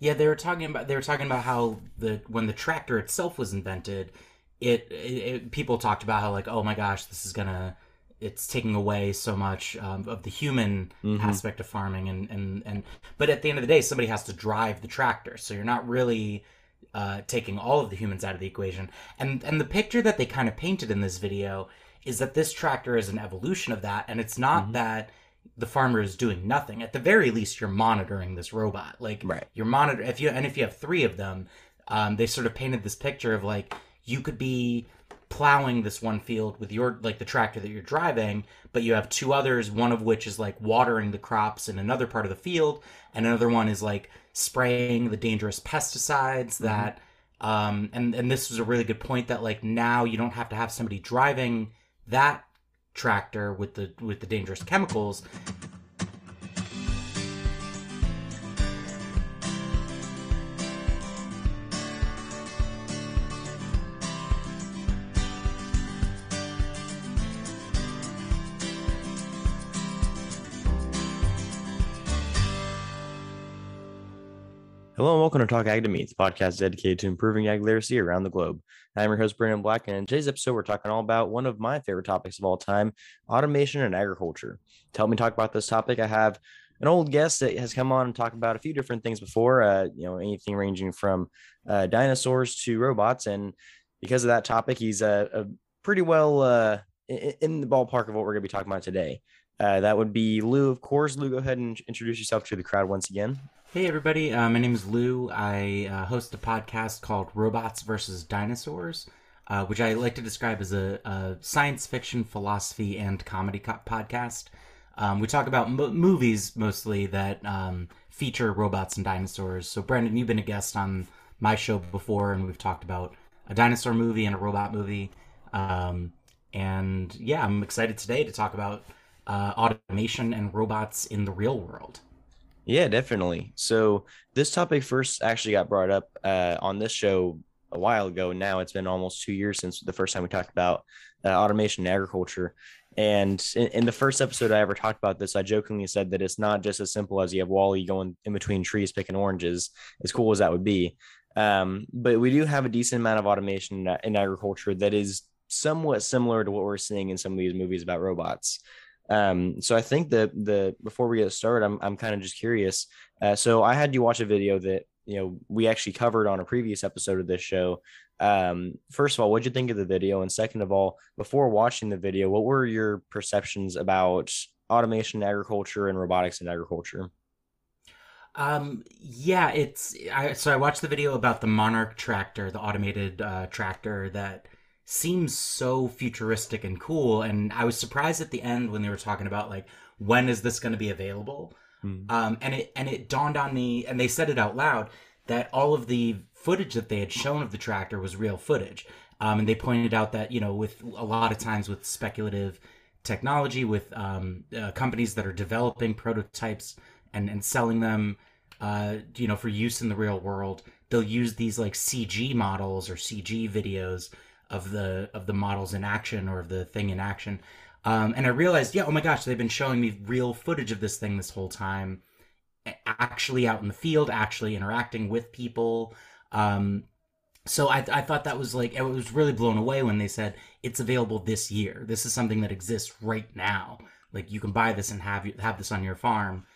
Yeah, they were talking about they were talking about how the when the tractor itself was invented, it, it, it people talked about how like oh my gosh this is gonna it's taking away so much um, of the human Mhm. aspect of farming and, and and but at the end of the day somebody has to drive the tractor so you're not really uh, taking all of the humans out of the equation and and the picture that they kind of painted in this video is that this tractor is an evolution of that and it's not Mhm. that the farmer is doing nothing. At the very least you're monitoring this robot. Like Right. you're monitor if you and if you have three of them um, they sort of painted this picture of like you could be plowing this one field with your like the tractor that you're driving but you have two others one of which is like watering the crops in another part of the field and another one is like spraying the dangerous pesticides that um and and this was a really good point that like now you don't have to have somebody driving that tractor with the with the dangerous chemicals Hello and welcome to Talk Ag to Me, podcast dedicated to improving ag literacy around the globe. I'm your host, Brandon Black, and in today's episode, we're talking all about one of my favorite topics of all time automation and agriculture. To help me talk about this topic, I have an old guest that has come on and talked about a few different things before, uh, you know, anything ranging from uh, dinosaurs to robots. And because of that topic, he's uh, a pretty well uh, in the ballpark of what we're going to be talking about today. Uh, that would be Lou, of course. Lou, go ahead and introduce yourself to the crowd once again. Hey everybody, uh, my name is Lou. I uh, host a podcast called Robots versus Dinosaurs, uh, which I like to describe as a, a science fiction, philosophy, and comedy co- podcast. Um, we talk about mo- movies mostly that um, feature robots and dinosaurs. So, Brandon, you've been a guest on my show before, and we've talked about a dinosaur movie and a robot movie. Um, and yeah, I'm excited today to talk about uh, automation and robots in the real world. Yeah, definitely. So this topic first actually got brought up uh, on this show a while ago. Now it's been almost two years since the first time we talked about uh, automation in agriculture. And in, in the first episode I ever talked about this, I jokingly said that it's not just as simple as you have WALL-E going in between trees picking oranges, as cool as that would be. Um, but we do have a decent amount of automation in, in agriculture that is somewhat similar to what we're seeing in some of these movies about robots. Um, so I think that the before we get started, I'm I'm kind of just curious. Uh, so I had you watch a video that you know we actually covered on a previous episode of this show. Um, first of all, what'd you think of the video? And second of all, before watching the video, what were your perceptions about automation agriculture and robotics in agriculture? Um, yeah, it's I so I watched the video about the Monarch tractor, the automated uh, tractor that seems so futuristic and cool, and I was surprised at the end when they were talking about like when is this going to be available? Hmm. Um, and it and it dawned on me, and they said it out loud that all of the footage that they had shown of the tractor was real footage. Um, and they pointed out that you know with a lot of times with speculative technology, with um, uh, companies that are developing prototypes and and selling them, uh, you know, for use in the real world, they'll use these like CG models or CG videos of the of the models in action or of the thing in action. Um, and I realized, yeah, oh my gosh, they've been showing me real footage of this thing this whole time, actually out in the field, actually interacting with people. Um, so I, I thought that was like, I was really blown away when they said it's available this year. This is something that exists right now. Like you can buy this and have have this on your farm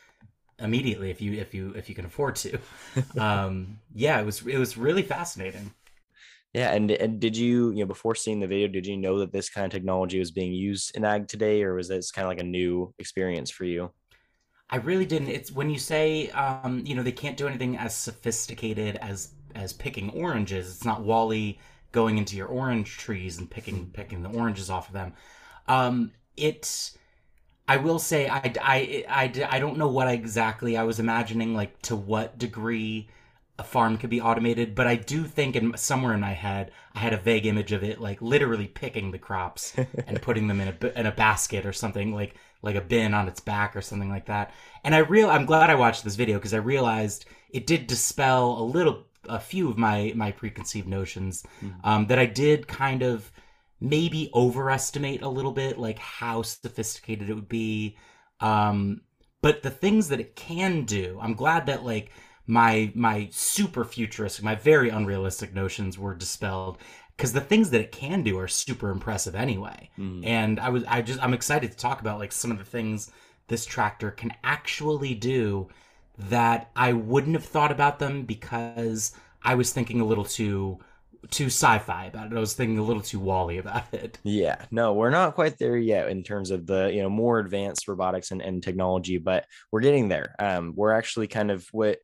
immediately if you if you if you can afford to. um, yeah, it was it was really fascinating. Yeah, and and did you you know before seeing the video, did you know that this kind of technology was being used in ag today, or was this kind of like a new experience for you? I really didn't. It's when you say, um, you know, they can't do anything as sophisticated as as picking oranges. It's not WALL-E going into your orange trees and picking picking the oranges off of them. Um, it, I will say, I, I, I, I don't know what exactly I was imagining, like to what degree a farm could be automated, but I do think in somewhere in my head, I had a vague image of it, like literally picking the crops and putting them in a in a basket or something like like a bin on its back or something like that. And I real I'm glad I watched this video because I realized it did dispel a little a few of my my preconceived notions Mhm. um, that I did kind of maybe overestimate a little bit like how sophisticated it would be um but the things that it can do i'm glad that like my my super futuristic, my very unrealistic notions were dispelled because the things that it can do are super impressive anyway. Mhm. And I was I just I'm excited to talk about like some of the things this tractor can actually do that I wouldn't have thought about them because I was thinking a little too too sci-fi about it. I was thinking a little too WALL-E about it. Yeah, no, we're not quite there yet in terms of the you know more advanced robotics and, and technology, but we're getting there. Um, we're actually kind of what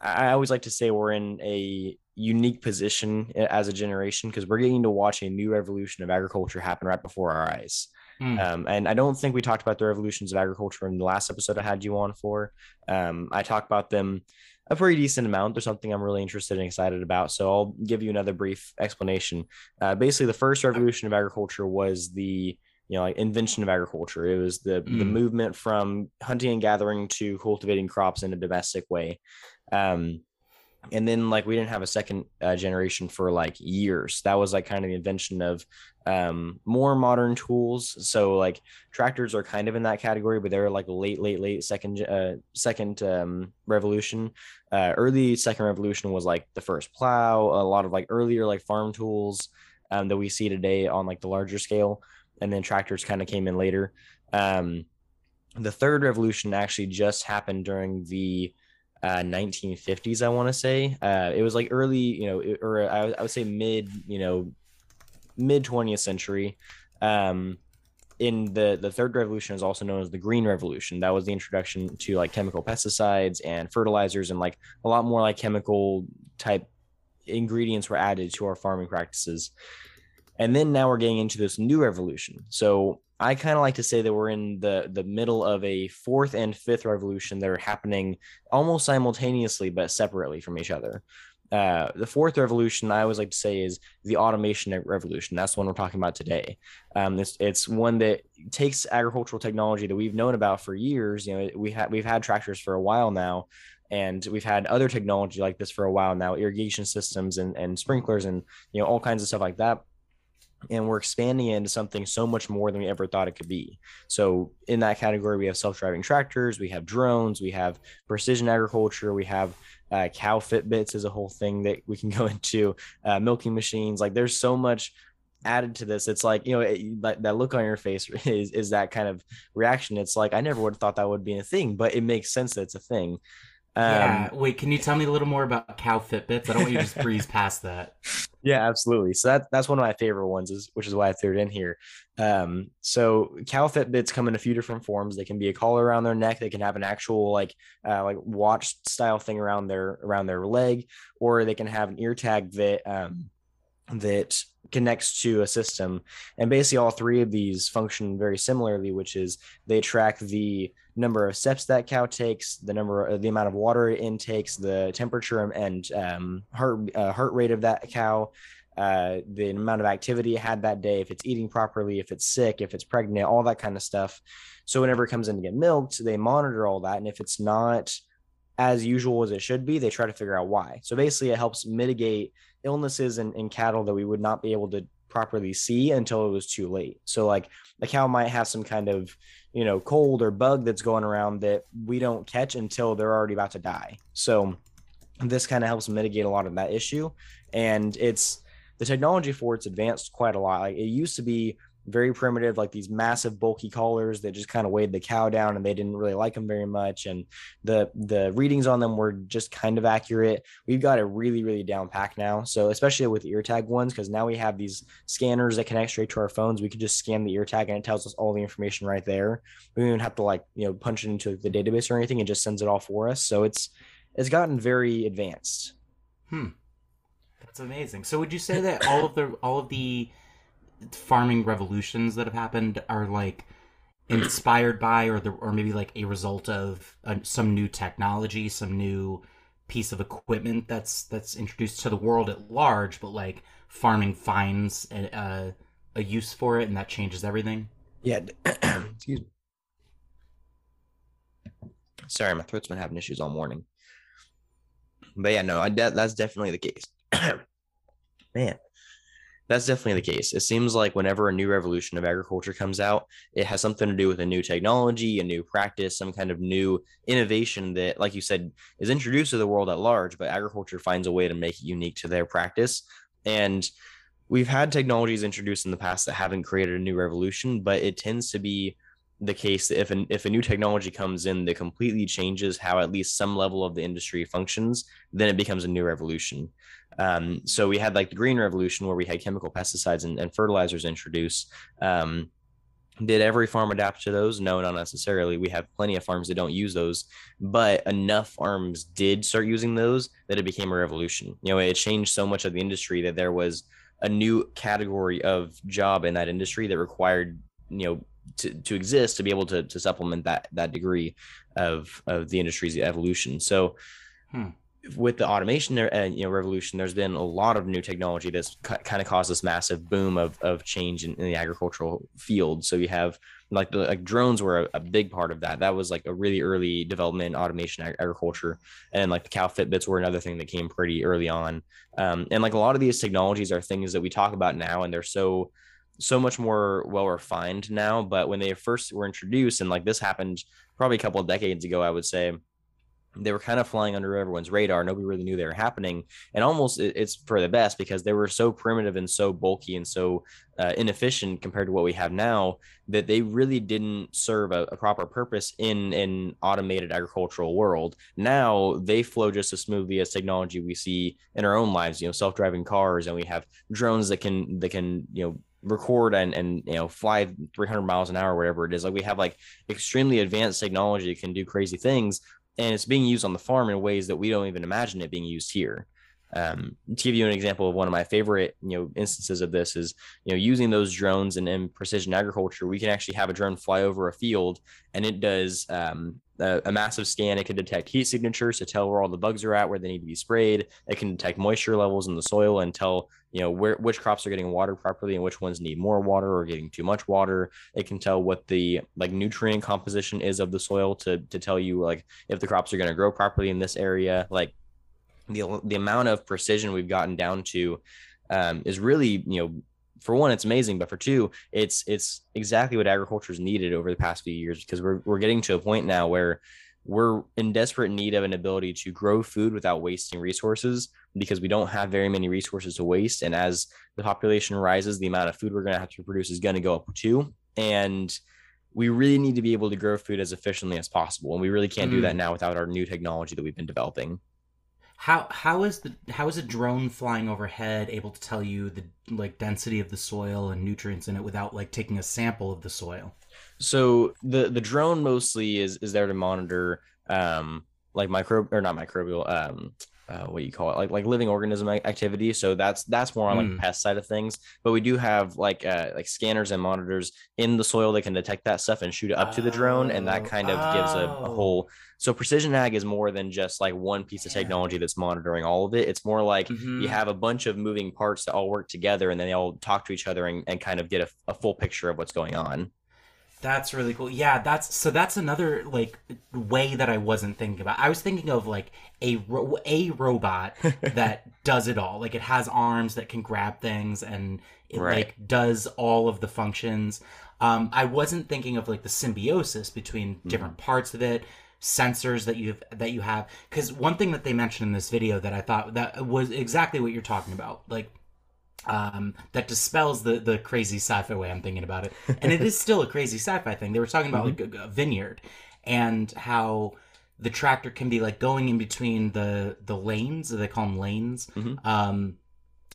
I always like to say we're in a unique position as a generation because we're getting to watch a new revolution of agriculture happen right before our eyes. Mm. Um, and I don't think we talked about the revolutions of agriculture in the last episode I had you on for. Um, I talked about them a pretty decent amount. There's something I'm really interested and excited about. So I'll give you another brief explanation. Uh, basically, the first revolution of agriculture was the you know like invention of agriculture. It was the the Mm. movement from hunting and gathering to cultivating crops in a domestic way. Um, and then like we didn't have a second uh, generation for like years. That was like kind of the invention of um more modern tools. So like tractors are kind of in that category but they're like late late late second uh second um revolution. Uh early second revolution was like the first plow a lot of like earlier like farm tools um that we see today on like the larger scale. And then tractors kind of came in later. Um the third revolution actually just happened during the uh 1950s i want to say. Uh it was like early you know or I, I would say mid you know mid 20th century. Um in the the third revolution is also known as the green revolution. That was the introduction to like chemical pesticides and fertilizers and like a lot more like chemical type ingredients were added to our farming practices and then now we're getting into this new revolution so i kind of like to say that we're in the the middle of a fourth and fifth revolution that are happening almost simultaneously but separately from each other uh, the fourth revolution I always like to say is the automation revolution. That's the one we're talking about today. Um, it's it's one that takes agricultural technology that we've known about for years. You know, we have we've had tractors for a while now, and we've had other technology like this for a while now, irrigation systems and and sprinklers and you know all kinds of stuff like that. And we're expanding it into something so much more than we ever thought it could be. So in that category, we have self-driving tractors, we have drones, we have precision agriculture, we have uh, cow fitbits is a whole thing that we can go into uh, milking machines like there's so much added to this it's like you know it, that, that look on your face is, is that kind of reaction it's like i never would have thought that would be a thing but it makes sense that it's a thing um, yeah. Wait, can you tell me a little more about cow Fitbits? I don't want you to just breeze past that. Yeah, absolutely. So that that's one of my favorite ones, is which is why I threw it in here. Um, so cow Fitbits come in a few different forms. They can be a collar around their neck. They can have an actual like uh, like watch style thing around their around their leg, or they can have an ear tag that um, that connects to a system. And basically, all three of these function very similarly, which is they track the number of steps that cow takes, the number, uh, the amount of water it intakes, the temperature and um, heart uh, heart rate of that cow, uh, the amount of activity it had that day, if it's eating properly, if it's sick, if it's pregnant, all that kind of stuff. So whenever it comes in to get milked, they monitor all that, and if it's not as usual as it should be, they try to figure out why. So basically, it helps mitigate illnesses in, in cattle that we would not be able to properly see until it was too late. So like the cow might have some kind of, you know, cold or bug that's going around that we don't catch until they're already about to die. So this kind of helps mitigate a lot of that issue. And it's the technology for it's advanced quite a lot. Like it used to be very primitive, like these massive bulky collars that just kind of weighed the cow down and they didn't really like them very much. And the the readings on them were just kind of accurate. We've got it really, really down pack now. So especially with ear tag ones, because now we have these scanners that connect straight to our phones. We can just scan the ear tag and it tells us all the information right there. We don't even have to like, you know, punch it into the database or anything. It just sends it all for us. So it's it's gotten very advanced. Hmm. That's amazing. So would you say that all of the all of the farming revolutions that have happened are like inspired by or the or maybe like a result of uh, some new technology, some new piece of equipment that's that's introduced to the world at large, but like farming finds a, a, a use for it and that changes everything? Yeah. Excuse me. Sorry, my throat's been having issues all morning. But yeah, no, I de- that's definitely the case. Man, that's definitely the case. It seems like whenever a new revolution of agriculture comes out, it has something to do with a new technology, a new practice, some kind of new innovation that, like you said, is introduced to the world at large, but agriculture finds a way to make it unique to their practice. And we've had technologies introduced in the past that haven't created a new revolution, but it tends to be the case that if an, if a new technology comes in that completely changes how at least some level of the industry functions, then it becomes a new revolution. Um, so we had like the green revolution where we had chemical pesticides and, and fertilizers introduced. Um, did every farm adapt to those? No, not necessarily. We have plenty of farms that don't use those, but enough farms did start using those that it became a revolution. You know, it changed so much of the industry that there was a new category of job in that industry that required, you know, to, to exist to be able to, to supplement that that degree of of the industry's evolution. So hmm with the automation and you know revolution there's been a lot of new technology that's kind of caused this massive boom of, of change in, in the agricultural field. So you have like the like drones were a, a, big part of that. That was like a really early development in automation ag- agriculture and like the cow fitbits were another thing that came pretty early on. Um, and like a lot of these technologies are things that we talk about now and they're so so much more well refined now but when they first were introduced and like this happened probably a couple of decades ago i would say they were kind of flying under everyone's radar. Nobody really knew they were happening, and almost it's for the best because they were so primitive and so bulky and so uh, inefficient compared to what we have now that they really didn't serve a, a, proper purpose in an automated agricultural world. Now they flow just as smoothly as technology we see in our own lives. You know, self-driving cars, and we have drones that can that can you know record and and you know fly 300 miles an hour whatever it is like we have like extremely advanced technology that can do crazy things and it's being used on the farm in ways that we don't even imagine it being used here. Um, to give you an example of one of my favorite, you know, instances of this is, you know, using those drones and in precision agriculture, we can actually have a drone fly over a field and it does um, a, a, massive scan. It can detect heat signatures to tell where all the bugs are at, where they need to be sprayed. It can detect moisture levels in the soil and tell, you know, where which crops are getting watered properly and which ones need more water or getting too much water. It can tell what the like nutrient composition is of the soil to to tell you like if the crops are going to grow properly in this area. Like the the amount of precision we've gotten down to um, is really you know for one it's amazing but for two it's it's exactly what agriculture has needed over the past few years because we're, we're getting to a point now where we're in desperate need of an ability to grow food without wasting resources because we don't have very many resources to waste and as the population rises the amount of food we're going to have to produce is going to go up too and we really need to be able to grow food as efficiently as possible and we really can't mm. do that now without our new technology that we've been developing how how is the how is a drone flying overhead able to tell you the like density of the soil and nutrients in it without like taking a sample of the soil? So the the drone mostly is is there to monitor um like micro or not microbial um uh, what you call it like like living organism activity so that's that's more on like mm. pest side of things but we do have like uh like scanners and monitors in the soil that can detect that stuff and shoot it up oh, to the drone and that kind of oh. gives a, a, oh. whole so precision ag is more than just like one piece of technology that's monitoring all of it it's more like mm-hmm. you have a bunch of moving parts that all work together and then they all talk to each other and, and kind of get a, a full picture of what's going on that's really cool. Yeah, that's so that's another like way that I wasn't thinking about. I was thinking of like a ro- a robot that does it all. Like it has arms that can grab things and it right. like does all of the functions. Um, I wasn't thinking of like the symbiosis between mm-hmm. different parts of it, sensors that you have that you have. Because one thing that they mentioned in this video that I thought that was exactly what you're talking about. Like um, that dispels the the crazy sci-fi way I'm thinking about it. And it is still a crazy sci-fi thing. They were talking about mm-hmm. like a, a, vineyard and how the tractor can be like going in between the the lanes. They call them lanes mm-hmm. um,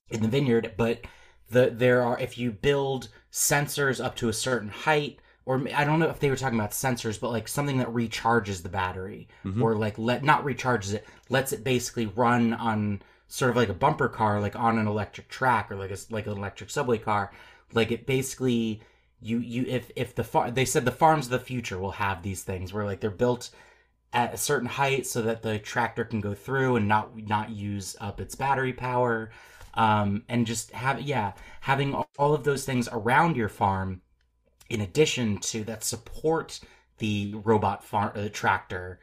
in the vineyard, but the there are if you build sensors up to a certain height. Or I don't know if they were talking about sensors, but like something that recharges the battery, mm-hmm. or like let not recharges it, lets it basically run on sort of like a bumper car, like on an electric track or like a like an electric subway car. Like it basically you you if if the far they said the farms of the future will have these things where like they're built at a certain height so that the tractor can go through and not not use up its battery power um, and just have yeah having all of those things around your farm in addition to that support the robot farm uh, tractor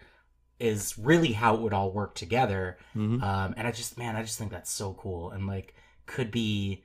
is really how it would all work together. Mm-hmm. Um, and I just, man, I just think that's so cool and like could be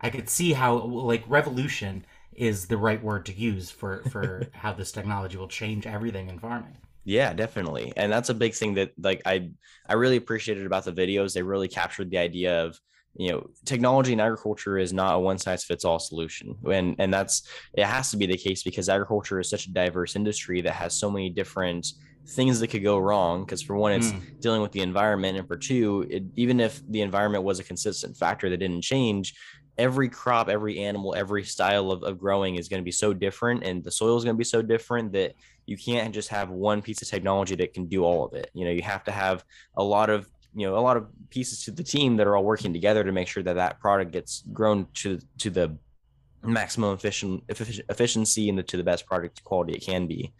I could see how like revolution is the right word to use for for how this technology will change everything in farming. Yeah, definitely. And that's a big thing that like I I really appreciated about the videos. They really captured the idea of you know technology in agriculture is not a one size fits all solution and and that's it has to be the case because agriculture is such a diverse industry that has so many different things that could go wrong because for one it's mm. dealing with the environment and for two it, even if the environment was a consistent factor that didn't change every crop, every animal, every style of, of growing is going to be so different and the soil is going to be so different that you can't just have one piece of technology that can do all of it. You know, you have to have a lot of, you know, a lot of pieces to the team that are all working together to make sure that that product gets grown to, to the maximum efficient, efficiency and the, to the best product quality it can be.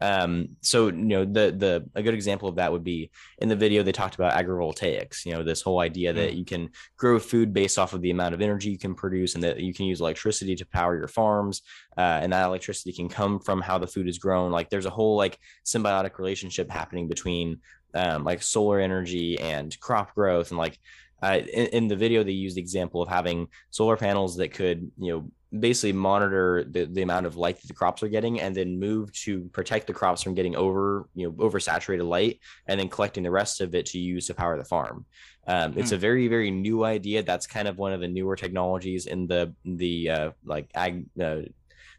Um, so you know the the a good example of that would be in the video they talked about agrivoltaics. You know this whole idea that mm. you can grow food based off of the amount of energy you can produce, and that you can use electricity to power your farms, uh, and that electricity can come from how the food is grown. Like there's a whole like symbiotic relationship happening between um, like solar energy and crop growth, and like uh, in, in, the video they used the example of having solar panels that could you know basically monitor the, the amount of light that the crops are getting and then move to protect the crops from getting over you know oversaturated light and then collecting the rest of it to use to power the farm. Um, it's hmm. a very very new idea. That's kind of one of the newer technologies in the the uh, like ag uh,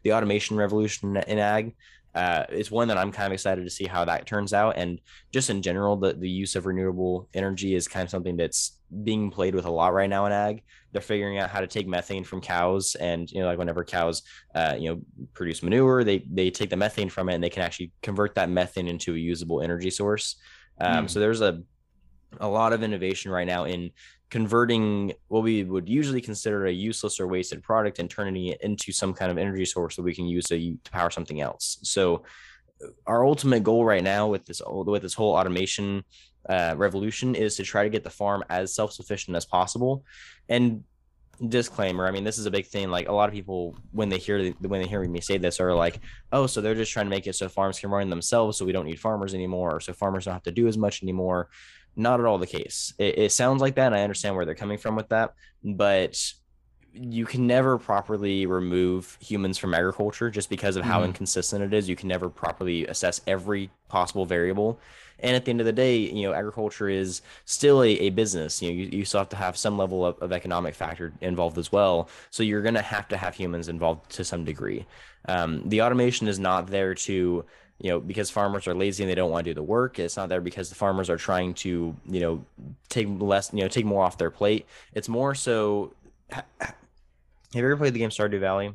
the automation revolution in ag uh, it's one that I'm kind of excited to see how that turns out. And just in general, the, the use of renewable energy is kind of something that's being played with a lot right now in ag. They're figuring out how to take methane from cows, and you know, like whenever cows, uh, you know, produce manure, they they take the methane from it, and they can actually convert that methane into a usable energy source. Um, mm. So there's a a lot of innovation right now in converting what we would usually consider a useless or wasted product and turning it into some kind of energy source that we can use to, to power something else. So our ultimate goal right now with this with this whole automation uh, revolution is to try to get the farm as self-sufficient as possible and disclaimer i mean this is a big thing like a lot of people when they hear when they hear me say this are like oh so they're just trying to make it so farms can run themselves so we don't need farmers anymore or so farmers don't have to do as much anymore not at all the case it, it sounds like that and i understand where they're coming from with that but you can never properly remove humans from agriculture just because of how mm. inconsistent it is you can never properly assess every possible variable and at the end of the day, you know, agriculture is still a, a business. You know, you, you still have to have some level of, of economic factor involved as well. So you're going to have to have humans involved to some degree. Um, the automation is not there to you know because farmers are lazy and they don't want to do the work it's not there because the farmers are trying to you know take less you know take more off their plate. It's more so have you ever played the game stardew valley?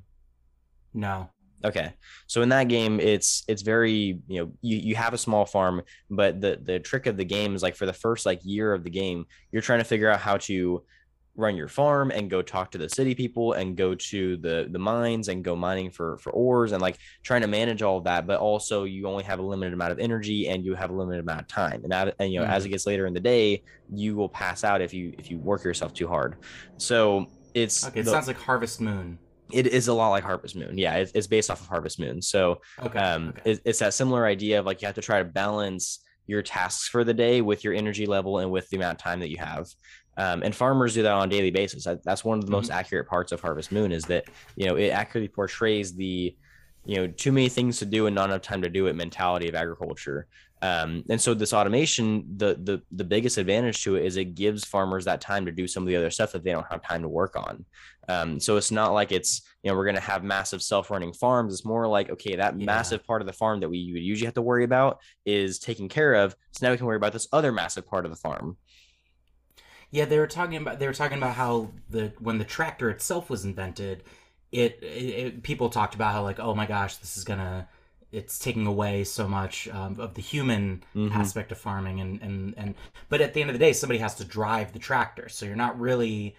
No. Okay. So in that game, it's it's very you know you, you have a small farm, but the the trick of the game is like for the first like year of the game, you're trying to figure out how to run your farm and go talk to the city people and go to the the mines and go mining for for ores and like trying to manage all of that but also you only have a limited amount of energy and you have a limited amount of time and, that, and you know mm-hmm. as it gets later in the day you will pass out if you if you work yourself too hard so it's okay it the, sounds like harvest moon it is a lot like Harvest Moon. Yeah, it, it's based off of Harvest Moon. So okay, um, okay. It, it's that similar idea of like you have to try to balance your tasks for the day with your energy level and with the amount of time that you have. Um, and farmers do that on a daily basis. That's one of the mm-hmm. most accurate parts of Harvest Moon is that you know it accurately portrays the you know too many things to do and not enough time to do it mentality of agriculture. Um, and so this automation, the the the biggest advantage to it is it gives farmers that time to do some of the other stuff that they don't have time to work on. Um, so it's not like it's you know we're going to have massive self-running farms. It's more like okay, that yeah. massive part of the farm that we would usually have to worry about is taken care of. So now we can worry about this other massive part of the farm. Yeah, they were talking about they were talking about how the when the tractor itself was invented, it, it, it people talked about how like oh my gosh, this is gonna it's taking away so much um, of the human mm-hmm. aspect of farming and, and and but at the end of the day somebody has to drive the tractor so you're not really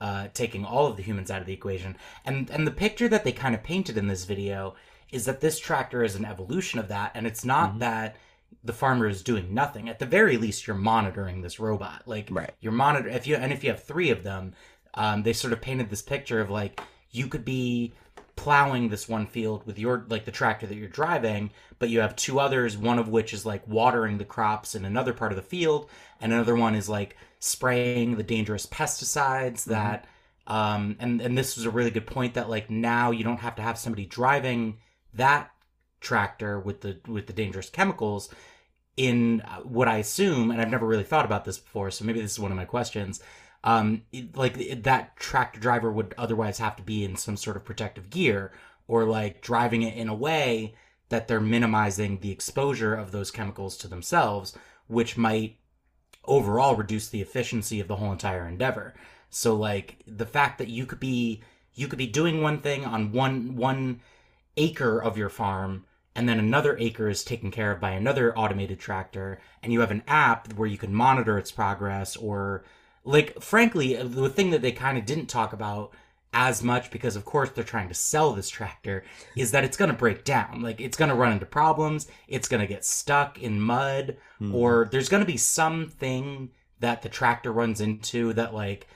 uh, taking all of the humans out of the equation. And and the picture that they kind of painted in this video is that this tractor is an evolution of that, and it's not mm-hmm. that the farmer is doing nothing. At the very least, you're monitoring this robot. Like right. you're monitor if you and if you have three of them, um, they sort of painted this picture of like you could be plowing this one field with your like the tractor that you're driving but you have two others one of which is like watering the crops in another part of the field and another one is like spraying the dangerous pesticides mm-hmm. that Um, and and this was a really good point that like now you don't have to have somebody driving that tractor with the with the dangerous chemicals in uh, what I assume, and I've never really thought about this before, so maybe this is one of my questions. Um, like that tractor driver would otherwise have to be in some sort of protective gear, or like driving it in a way that they're minimizing the exposure of those chemicals to themselves, which might overall reduce the efficiency of the whole entire endeavor. So like the fact that you could be you could be doing one thing on one one acre of your farm and then another acre is taken care of by another automated tractor and you have an app where you can monitor its progress or like frankly the thing that they kind of didn't talk about as much because of course they're trying to sell this tractor is that it's going to break down like it's going to run into problems it's going to get stuck in mud mm-hmm. or there's going to be something that the tractor runs into that like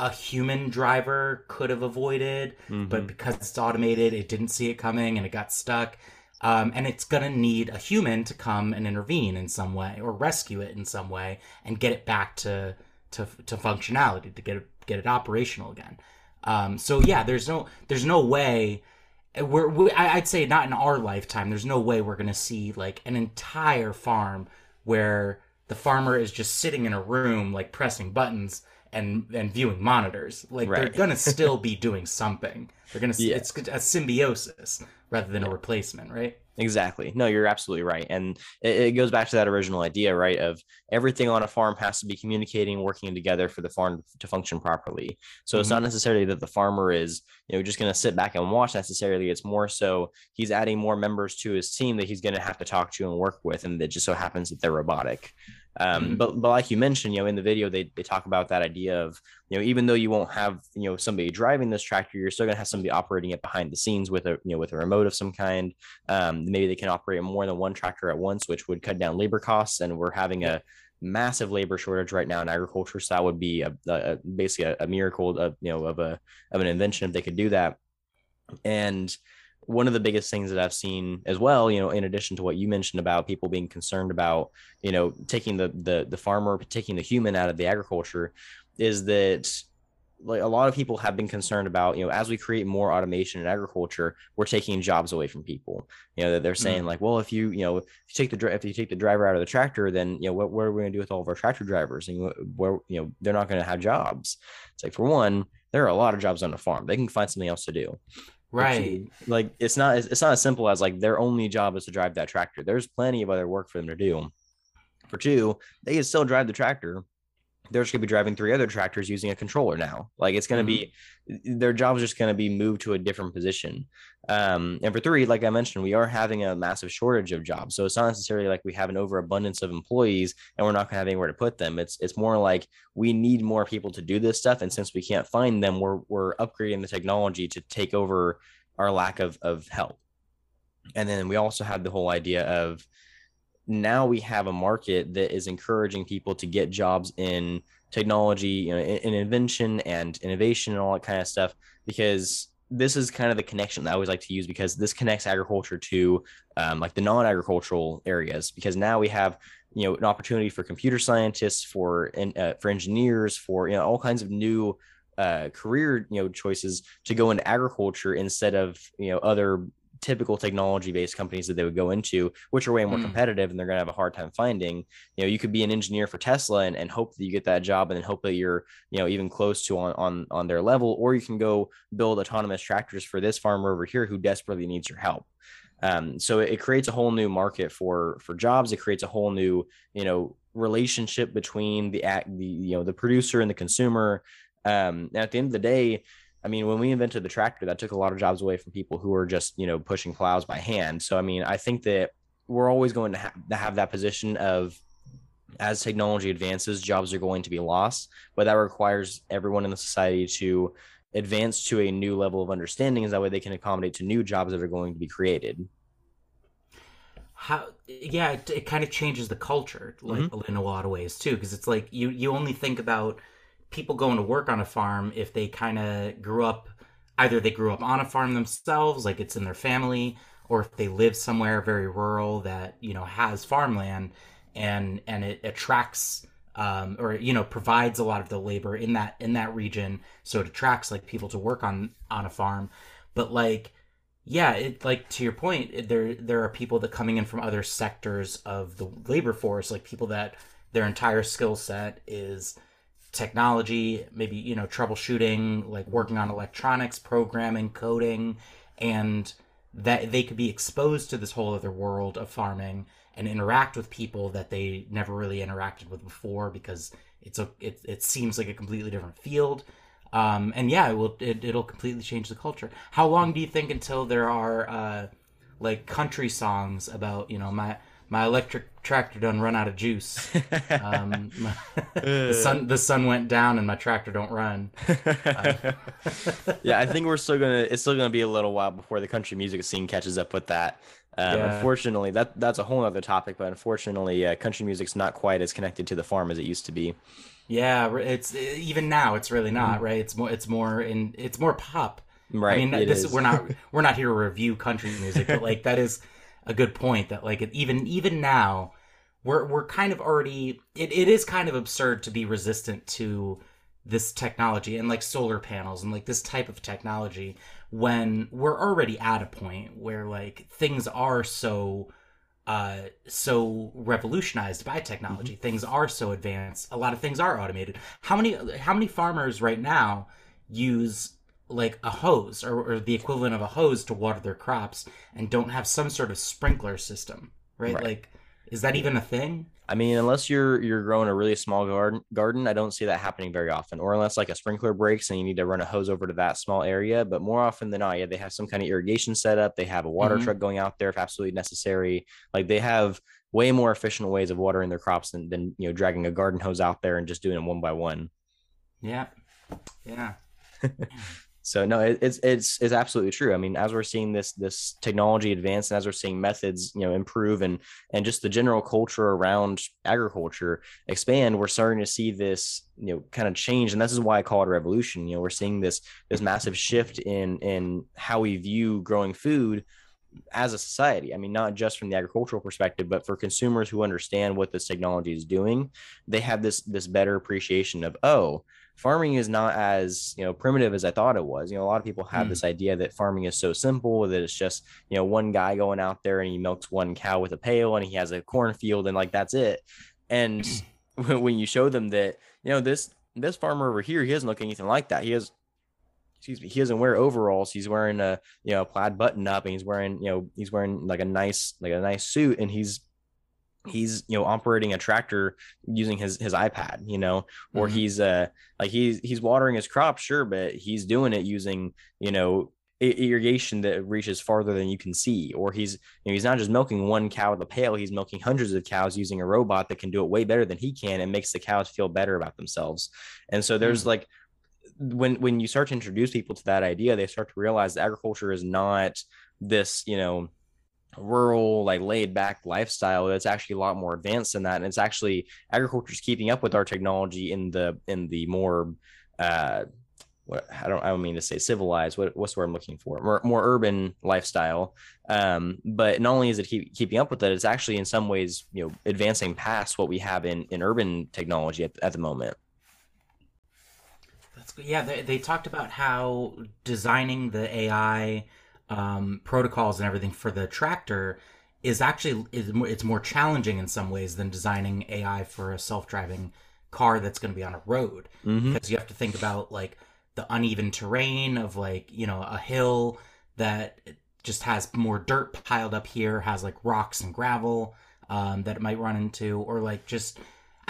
a human driver could have avoided mm-hmm. but because it's automated it didn't see it coming and it got stuck um, and it's going to need a human to come and intervene in some way or rescue it in some way and get it back to to, to functionality to get it get it operational again um, so yeah, there's no there's no way we're we, I'd say not in our lifetime. There's no way we're gonna see like an entire farm where the farmer is just sitting in a room like pressing buttons and and viewing monitors. Like right. they're gonna still be doing something. They're gonna yeah. it's a symbiosis rather than yeah. a replacement, right? Exactly. No, you're absolutely right. And it, it, goes back to that original idea, right? Of everything on a farm has to be communicating, working together for the farm to function properly. So mm-hmm. it's not mm-hmm. necessarily that the farmer is, you know, just going to sit back and watch necessarily. It's more so he's adding more members to his team that he's going to have to talk to and work with. And it just so happens that they're robotic. Um, mm-hmm. but, but like you mentioned, you know, in the video, they, they talk about that idea of, you know, even though you won't have, you know, somebody driving this tractor, you're still going to have somebody operating it behind the scenes with a, you know, with a remote of some kind. Um, maybe they can operate more than one tractor at once, which would cut down labor costs. And we're having a massive labor shortage right now in agriculture. So that would be a, a basically a, a miracle of, you know, of a, of an invention if they could do that. And, one of the biggest things that I've seen as well, you know, in addition to what you mentioned about people being concerned about, you know, taking the the the farmer, taking the human out of the agriculture, is that like a lot of people have been concerned about, you know, as we create more automation in agriculture, we're taking jobs away from people. You know, that they're saying mm. like, well, if you, you know, if you take the if you take the driver out of the tractor, then you know, what, what are we going to do with all of our tractor drivers? And where, you know, they're not going to have jobs. It's like for one, there are a lot of jobs on the farm. They can find something else to do right. like it's not it's not as simple as like their only job is to drive that tractor. There's plenty of other work for them to do. For two they can still drive the tractor they're just going to be driving three other tractors using a controller now. Like it's going to mm-hmm. be their job's just going to be moved to a different position. Um, and for three, like I mentioned, we are having a massive shortage of jobs. So it's not necessarily like we have an overabundance of employees and we're not going to have anywhere to put them. It's it's more like we need more people to do this stuff, and since we can't find them, we're we're upgrading the technology to take over our lack of of help. And then we also have the whole idea of now we have a market that is encouraging people to get jobs in technology, you know, in, in, invention and innovation and all that kind of stuff, because this is kind of the connection that I always like to use because this connects agriculture to um, like the non-agricultural areas. Because now we have you know an opportunity for computer scientists, for uh, for engineers, for you know all kinds of new uh, career you know choices to go into agriculture instead of you know other typical technology based companies that they would go into, which are way more mm. competitive and they're going to have a hard time finding. You know, you could be an engineer for Tesla and, and hope that you get that job and then hope that you're, you know, even close to on, on, on their level, or you can go build autonomous tractors for this farmer over here who desperately needs your help. Um, so it, it creates a whole new market for, for jobs. It creates a whole new, you know, relationship between the act, the, you know, the producer and the consumer. Um, at the end of the day, I mean, when we invented the tractor, that took a lot of jobs away from people who were just, you know, pushing plows by hand. So, I mean, I think that we're always going to, ha- to have that position of as technology advances, jobs are going to be lost, but that requires everyone in the society to advance to a new level of understanding. Is that way they can accommodate to new jobs that are going to be created. How? Yeah, it, it kind of changes the culture, like mm-hmm. in a lot of ways too, because it's like you you only think about people going to work on a farm if they kind of grew up either they grew up on a farm themselves like it's in their family or if they live somewhere very rural that you know has farmland and and it attracts um, or you know provides a lot of the labor in that in that region. So it attracts like people to work on on a farm. But like yeah it like to your point there there are people that coming in from other sectors of the labor force like people that their entire skill set is technology maybe you know troubleshooting like working on electronics programming coding and that they could be exposed to this whole other world of farming and interact with people that they never really interacted with before because it's a it, it seems like a completely different field. Um, and yeah it will it, it'll completely change the culture. How long do you think until there are uh, like country songs about you know my my electric tractor done run out of juice um, my, the sun the sun went down and my tractor don't run uh, yeah i think we're still gonna it's still gonna be a little while before the country music scene catches up with that um, yeah. Unfortunately, that that's a whole other topic. But unfortunately, uh, country music's not quite as connected to the farm as it used to be. Yeah, it's even now. It's really not mm-hmm. right. It's more. It's more in. It's more pop. Right. I mean, this is. we're not we're not here to review country music, but like that is a good point. That like even even now, we're we're kind of already. It, it is kind of absurd to be resistant to this technology and like solar panels and like this type of technology when we're already at a point where like things are so uh so revolutionized by technology mm-hmm. things are so advanced a lot of things are automated how many how many farmers right now use like a hose or, or the equivalent of a hose to water their crops and don't have some sort of sprinkler system right, right. like is that even a thing I mean, unless you're you're growing a really small garden, garden, I don't see that happening very often. Or unless like a sprinkler breaks and you need to run a hose over to that small area. But more often than not, yeah, they have some kind of irrigation setup. They have a water mm-hmm. truck going out there if absolutely necessary. Like they have way more efficient ways of watering their crops than than you know dragging a garden hose out there and just doing it one by one. Yeah, yeah. So no, it, it's it's it's absolutely true. I mean, as we're seeing this this technology advance and as we're seeing methods, you know, improve and and just the general culture around agriculture expand, we're starting to see this, you know, kind of change. And this is why I call it a revolution. You know, we're seeing this this massive shift in in how we view growing food as a society. I mean, not just from the agricultural perspective, but for consumers who understand what this technology is doing, they have this this better appreciation of, oh, farming is not as you know primitive as I thought it was. You know, a lot of people have mm. this idea that farming is so simple that it's just you know one guy going out there and he milks one cow with a pail and he has a cornfield and like that's it. And when you show them that you know this this farmer over here he doesn't look anything like that. He has excuse me, he doesn't wear overalls. He's wearing a you know plaid button up, and he's wearing you know he's wearing like a nice like a nice suit, and he's he's you know operating a tractor using his his ipad you know or mm-hmm. he's uh like he's he's watering his crop sure but he's doing it using you know irrigation that reaches farther than you can see or he's you know he's not just milking one cow with a pail he's milking hundreds of cows using a robot that can do it way better than he can and makes the cows feel better about themselves and so there's mm-hmm. like when when you start to introduce people to that idea they start to realize that agriculture is not this you know rural like laid back lifestyle that's actually a lot more advanced than that and it's actually agriculture is keeping up with our technology in the in the more uh what I don't I don't mean to say civilized what what's word I'm looking for? More, more urban lifestyle um but not only is it keep, keeping up with it it's actually in some ways you know advancing past what we have in in urban technology at, at the moment. That's good. Yeah they, they talked about how designing the AI um, protocols and everything for the tractor is actually it's more challenging in some ways than designing AI for a self-driving car that's going to be on a road mm-hmm. because you have to think about like the uneven terrain of like you know a hill that just has more dirt piled up here has like rocks and gravel um, that it might run into or like just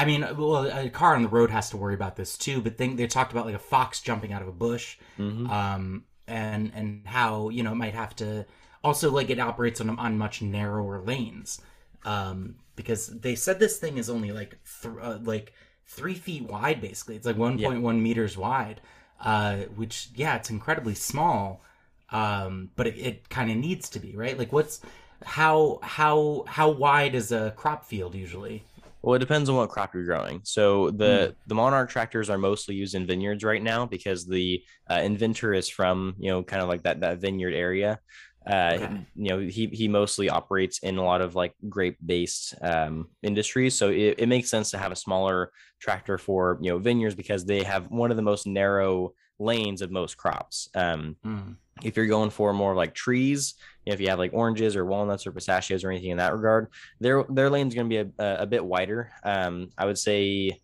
I mean, well, a car on the road has to worry about this too. But then they talked about like a fox jumping out of a bush, mm-hmm. um, and and how you know it might have to also like it operates on on much narrower lanes. Um because they said this thing is only like th- uh, like three feet wide basically. It's like 1.1 yeah. meters wide uh which yeah it's incredibly small um but it, it kind of needs to be right? Like what's how how how wide is a crop field usually well, it depends on what crop you're growing. So the mm. the Monarch tractors are mostly used in vineyards right now because the uh, inventor is from you know kind of like that that vineyard area. Uh, Okay. You know, he he mostly operates in a lot of like grape based um, industries, so it, it makes sense to have a smaller tractor for you know vineyards because they have one of the most narrow lanes of most crops. Um, Mm. If you're going for more like trees, if you have like oranges or walnuts or pistachios or anything in that regard, their their lane's going to be a, a, a bit wider. Um, I would say,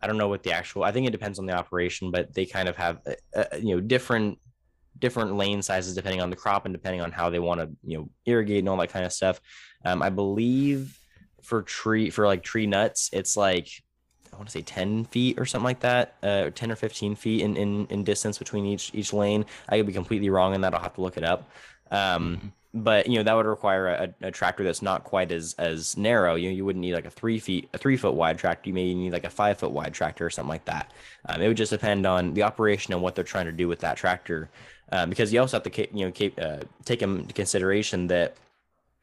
I don't know what the actual. I think it depends on the operation, but they kind of have uh, uh, you know different different lane sizes depending on the crop and depending on how they want to you know irrigate and all that kind of stuff. Um, I believe for tree for like tree nuts, it's like I want to say 10 feet or something like that, uh, 10 or 15 feet in, in, in distance between each each lane. I could be completely wrong in that. I'll have to look it up. Um, but you know that would require a, a tractor that's not quite as as narrow. You know, you wouldn't need like a three feet a three foot wide tractor. You may need like a five foot wide tractor or something like that. Um, it would just depend on the operation and what they're trying to do with that tractor. Um, because you also have to you know ca- uh, take into consideration that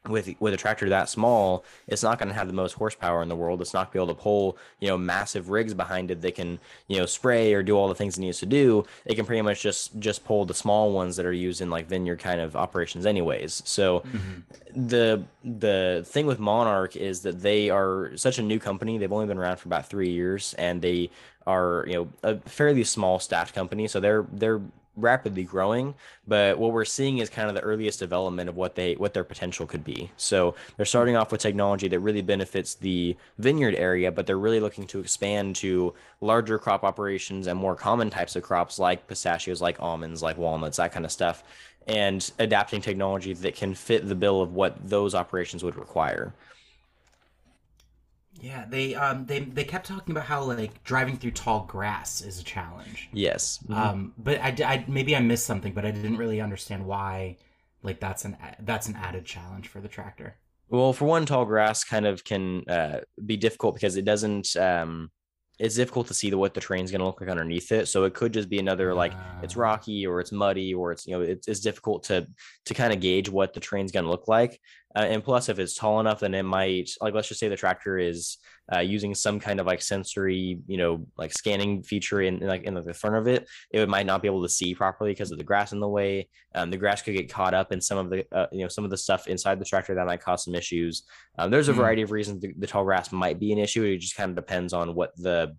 with with a tractor that small, it's not going to have the most horsepower in the world. It's not going to be able to pull you know massive rigs behind it that can you know spray or do all the things it needs to do. It can pretty much just just pull the small ones that are used in like vineyard kind of operations, anyways. So Mhm. the the thing with Monarch is that they are such a new company. They've only been around for about three years, and they are you know a fairly small staffed company. So they're they're rapidly growing but what we're seeing is kind of the earliest development of what they what their potential could be. So they're starting off with technology that really benefits the vineyard area but they're really looking to expand to larger crop operations and more common types of crops like pistachios like almonds like walnuts that kind of stuff and adapting technology that can fit the bill of what those operations would require Yeah, they um they they kept talking about how like driving through tall grass is a challenge. yes Um, but I, I- maybe I missed something, but I didn't really understand why. Like that's an that's an added challenge for the tractor. Well, for one, tall grass kind of can uh, be difficult because it doesn't. Um, it's difficult to see the, what the train's going to look like underneath it. So it could just be another like it's Ah. rocky or it's muddy or it's you know it's, it's difficult to to kind of gauge what the train's going to look like. Uh, and plus, if it's tall enough, then it might like let's just say the tractor is uh, using some kind of like sensory you know like scanning feature in, in like in the front of it. It might not be able to see properly because of the grass in the way. Um, the grass could get caught up in some of the uh, you know some of the stuff inside the tractor that might cause some issues. Um, there's a Hmm. variety of reasons the, the tall grass might be an issue. It just kind of depends on what the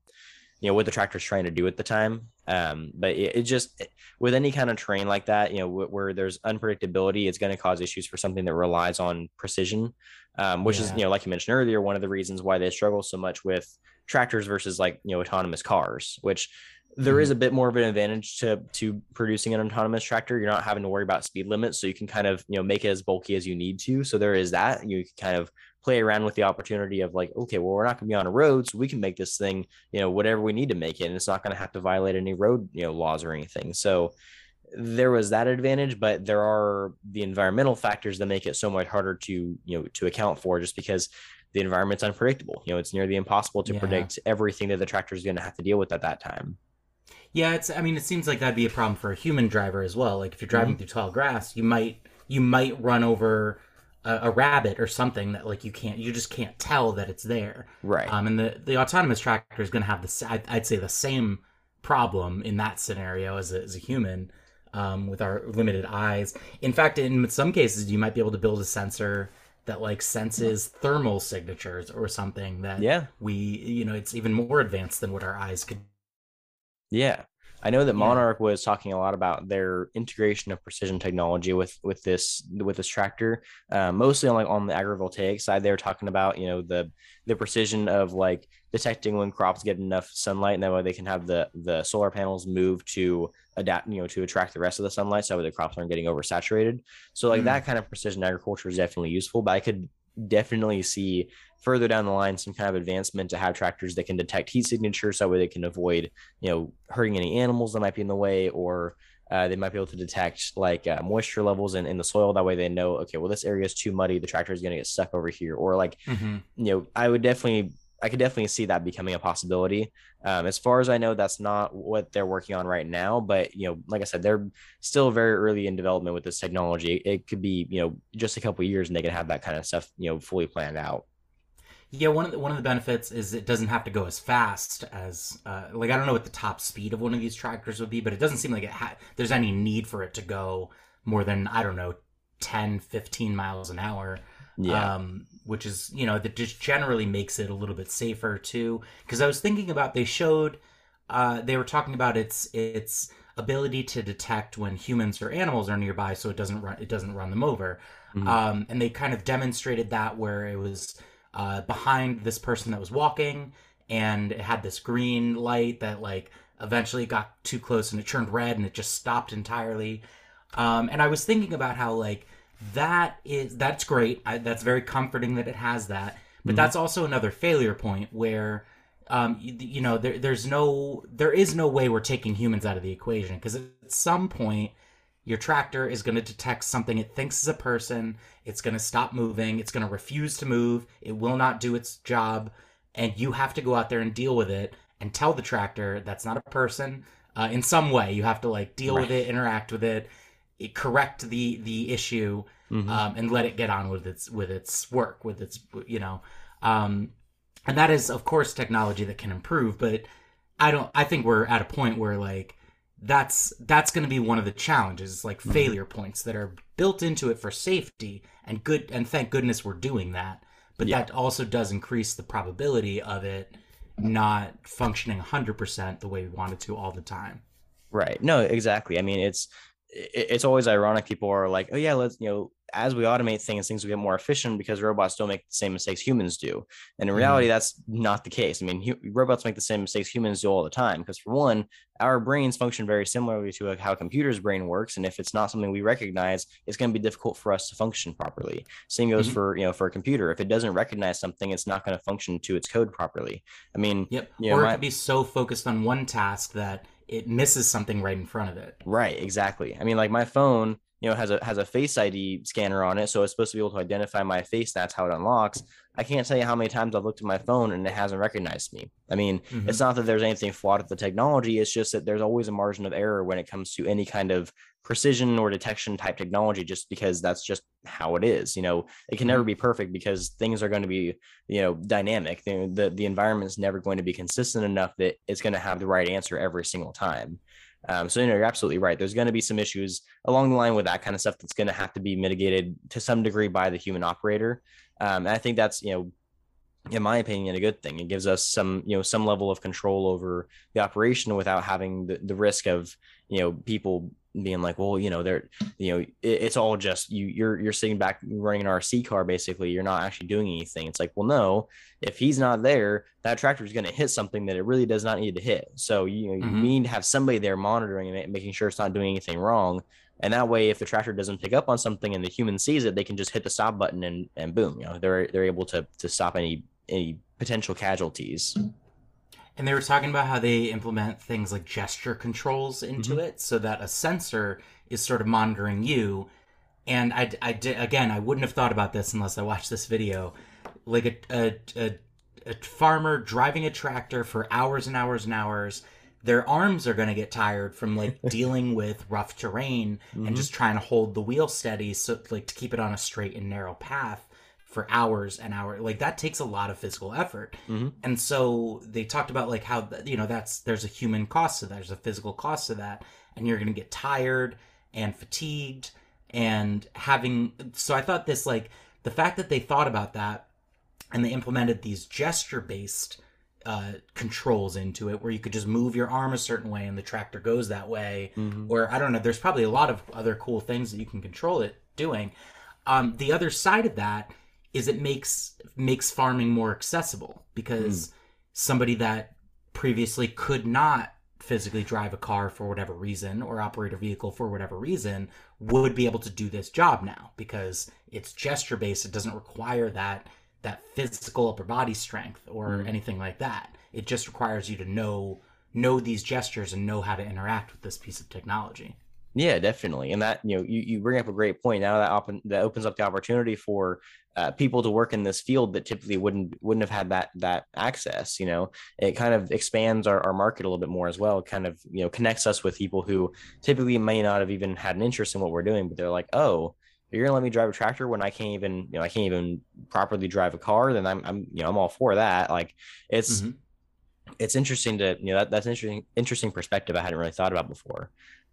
you know what the tractor's trying to do at the time. Um, but it, it just with any kind of terrain like that, you know, wh- where there's unpredictability, it's going to cause issues for something that relies on precision, um, which is you know like you mentioned earlier, one of the reasons why they struggle so much with tractors versus like you know autonomous cars, which there is mm-hmm. a bit more of an advantage to to producing an autonomous tractor. You're not having to worry about speed limits, so you can kind of you know make it as bulky as you need to. So there is that you can kind of play around with the opportunity of like, okay, well we're not going to be on a road, so we can make this thing you know whatever we need to make it, and it's not going to have to violate any road you know laws or anything. So there was that advantage, but there are the environmental factors that make it so much harder to you know to account for, just because the environment's unpredictable. You know, it's nearly impossible to Yeah. predict everything that the tractor is going to have to deal with at that time. Yeah, it's. I mean, it seems like that'd be a problem for a human driver as well. Like if you're driving through tall grass, you might you might run over a, a rabbit or something that like you can't you just can't tell that it's there. Right. Um, and the the autonomous tractor is going to have the I'd say the same problem in that scenario as a, as a human. Um, with our limited eyes. In fact, in some cases, you might be able to build a sensor that like senses thermal signatures or something that yeah. we you know it's even more advanced than what our eyes could Yeah. I know that. Monarch was talking a lot about their integration of precision technology with with this with this tractor, uh, mostly on like on the agrivoltaic side. They were talking about you know the the precision of like detecting when crops get enough sunlight, and that way they can have the the solar panels move to adapt you know to attract the rest of the sunlight, so that the crops aren't getting oversaturated. So like Mm. that kind of precision agriculture is definitely useful, but I could definitely see further down the line some kind of advancement to have tractors that can detect heat signatures. So that way they can avoid you know hurting any animals that might be in the way or uh, they might be able to detect like uh, moisture levels in, in the soil. That way they know okay well this area is too muddy. The tractor is going to get stuck over here. Or like you know i would definitely i could definitely see that becoming a possibility. Um, as far as i know that's not what they're working on right now but you know like i said they're still very early in development with this technology. It could be you know just a couple years and they can have that kind of stuff you know fully planned out. Yeah, one of the, one of the benefits is it doesn't have to go as fast as uh, like I don't know what the top speed of one of these tractors would be, but it doesn't seem like it ha- there's any need for it to go more than I don't know 10, 15 miles an hour. Yeah. Um, which is, you know, that just generally makes it a little bit safer too. Because I was thinking about, they showed, uh, they were talking about its its ability to detect when humans or animals are nearby, so it doesn't run it doesn't run them over. Mhm. Um, and they kind of demonstrated that where it was uh, behind this person that was walking, and it had this green light that like eventually got too close and it turned red and it just stopped entirely. Um, and I was thinking about how like that is that's great. I, that's very comforting that it has that. But Mhm. that's also another failure point where um, you, you know there, there's no there is no way we're taking humans out of the equation. Because at some point your tractor is going to detect something it thinks is a person. It's going to stop moving. It's going to refuse to move. It will not do its job. And you have to go out there and deal with it and tell the tractor that's not a person. Uh, in some way you have to like deal with it interact with it, it correct the the issue Mhm. um, and let it get on with its with its work with its you know um, and that is of course technology that can improve but i don't i think we're at a point where like that's that's going to be one of the challenges like Mhm. failure points that are built into it for safety and good and thank goodness we're doing that but Yeah. that also does increase the probability of it not functioning 100% the way we want it to all the time Right. No, exactly. I mean, it's it- it's always ironic. People are like, "Oh yeah, let's you know." As we automate things, things will get more efficient because robots don't make the same mistakes humans do. And in reality, that's not the case. I mean, hu- robots make the same mistakes humans do all the time. Because for one, our brains function very similarly to how a computer's brain works, and if it's not something we recognize, it's going to be difficult for us to function properly. Same goes Mhm. for you know for a computer. If it doesn't recognize something, it's not going to function to its code properly. I mean, Yep. Yeah, or it my- could be so focused on one task that it misses something right in front of it. Right, exactly. I mean, like my phone, you know, has a has a face ID scanner on it, so it's supposed to be able to identify my face. That's how it unlocks. I can't tell you how many times I've looked at my phone and it hasn't recognized me. I mean, Mhm. it's not that there's anything flawed with the technology. It's just that there's always a margin of error when it comes to any kind of precision or detection type technology, just because that's just how it is. You know, it can never be perfect because things are going to be, you know, dynamic. The the, the environment is never going to be consistent enough that it's going to have the right answer every single time. Um, so you know, you're absolutely right. There's going to be some issues along the line with that kind of stuff that's going to have to be mitigated to some degree by the human operator. Um, and I think that's you know, in my opinion, a good thing. It gives us some you know some level of control over the operation without having the, the risk of you know people being like, well, you know, they're you know, it, it's all just you. You're you're sitting back running an RC car basically. You're not actually doing anything. It's like, well, no, if he's not there, that tractor is going to hit something that it really does not need to hit. So you know, Mhm. you need to have somebody there monitoring it, making sure it's not doing anything wrong. And that way, if the tractor doesn't pick up on something and the human sees it, they can just hit the stop button and and boom, you know, they're they're able to to stop any any potential casualties. And they were talking about how they implement things like gesture controls into Mhm. it so that a sensor is sort of monitoring you. And I, I did, again, I wouldn't have thought about this unless I watched this video. Like a, a, a, a farmer driving a tractor for hours and hours and hours, their arms are going to get tired from like dealing with rough terrain Mhm. and just trying to hold the wheel steady so like to keep it on a straight and narrow path for hours and hours like that takes a lot of physical effort Mhm. and so they talked about like how you know that's there's a human cost to that there's a physical cost to that and you're going to get tired and fatigued and having so i thought this like the fact that they thought about that and they implemented these gesture based uh, controls into it where you could just move your arm a certain way and the tractor goes that way Mhm. or I don't know. There's probably a lot of other cool things that you can control it doing. Um, the other side of that is it makes makes farming more accessible because somebody that previously could not physically drive a car for whatever reason or operate a vehicle for whatever reason would be able to do this job now because it's gesture based. It doesn't require that that physical upper body strength or Mhm. anything like that. It just requires you to know know these gestures and know how to interact with this piece of technology Yeah, definitely. And that, you know, you, you bring up a great point. Now that open that opens up the opportunity for uh, people to work in this field that typically wouldn't wouldn't have had that that access. You know, it kind of expands our, our market a little bit more as well. It kind of, you know, connects us with people who typically may not have even had an interest in what we're doing, but they're like, oh, you're gonna let me drive a tractor when I can't even, you know, I can't even properly drive a car, then I'm I'm you know, I'm all for that. Like it's Mhm. it's interesting to you know that, that's interesting interesting perspective I hadn't really thought about before.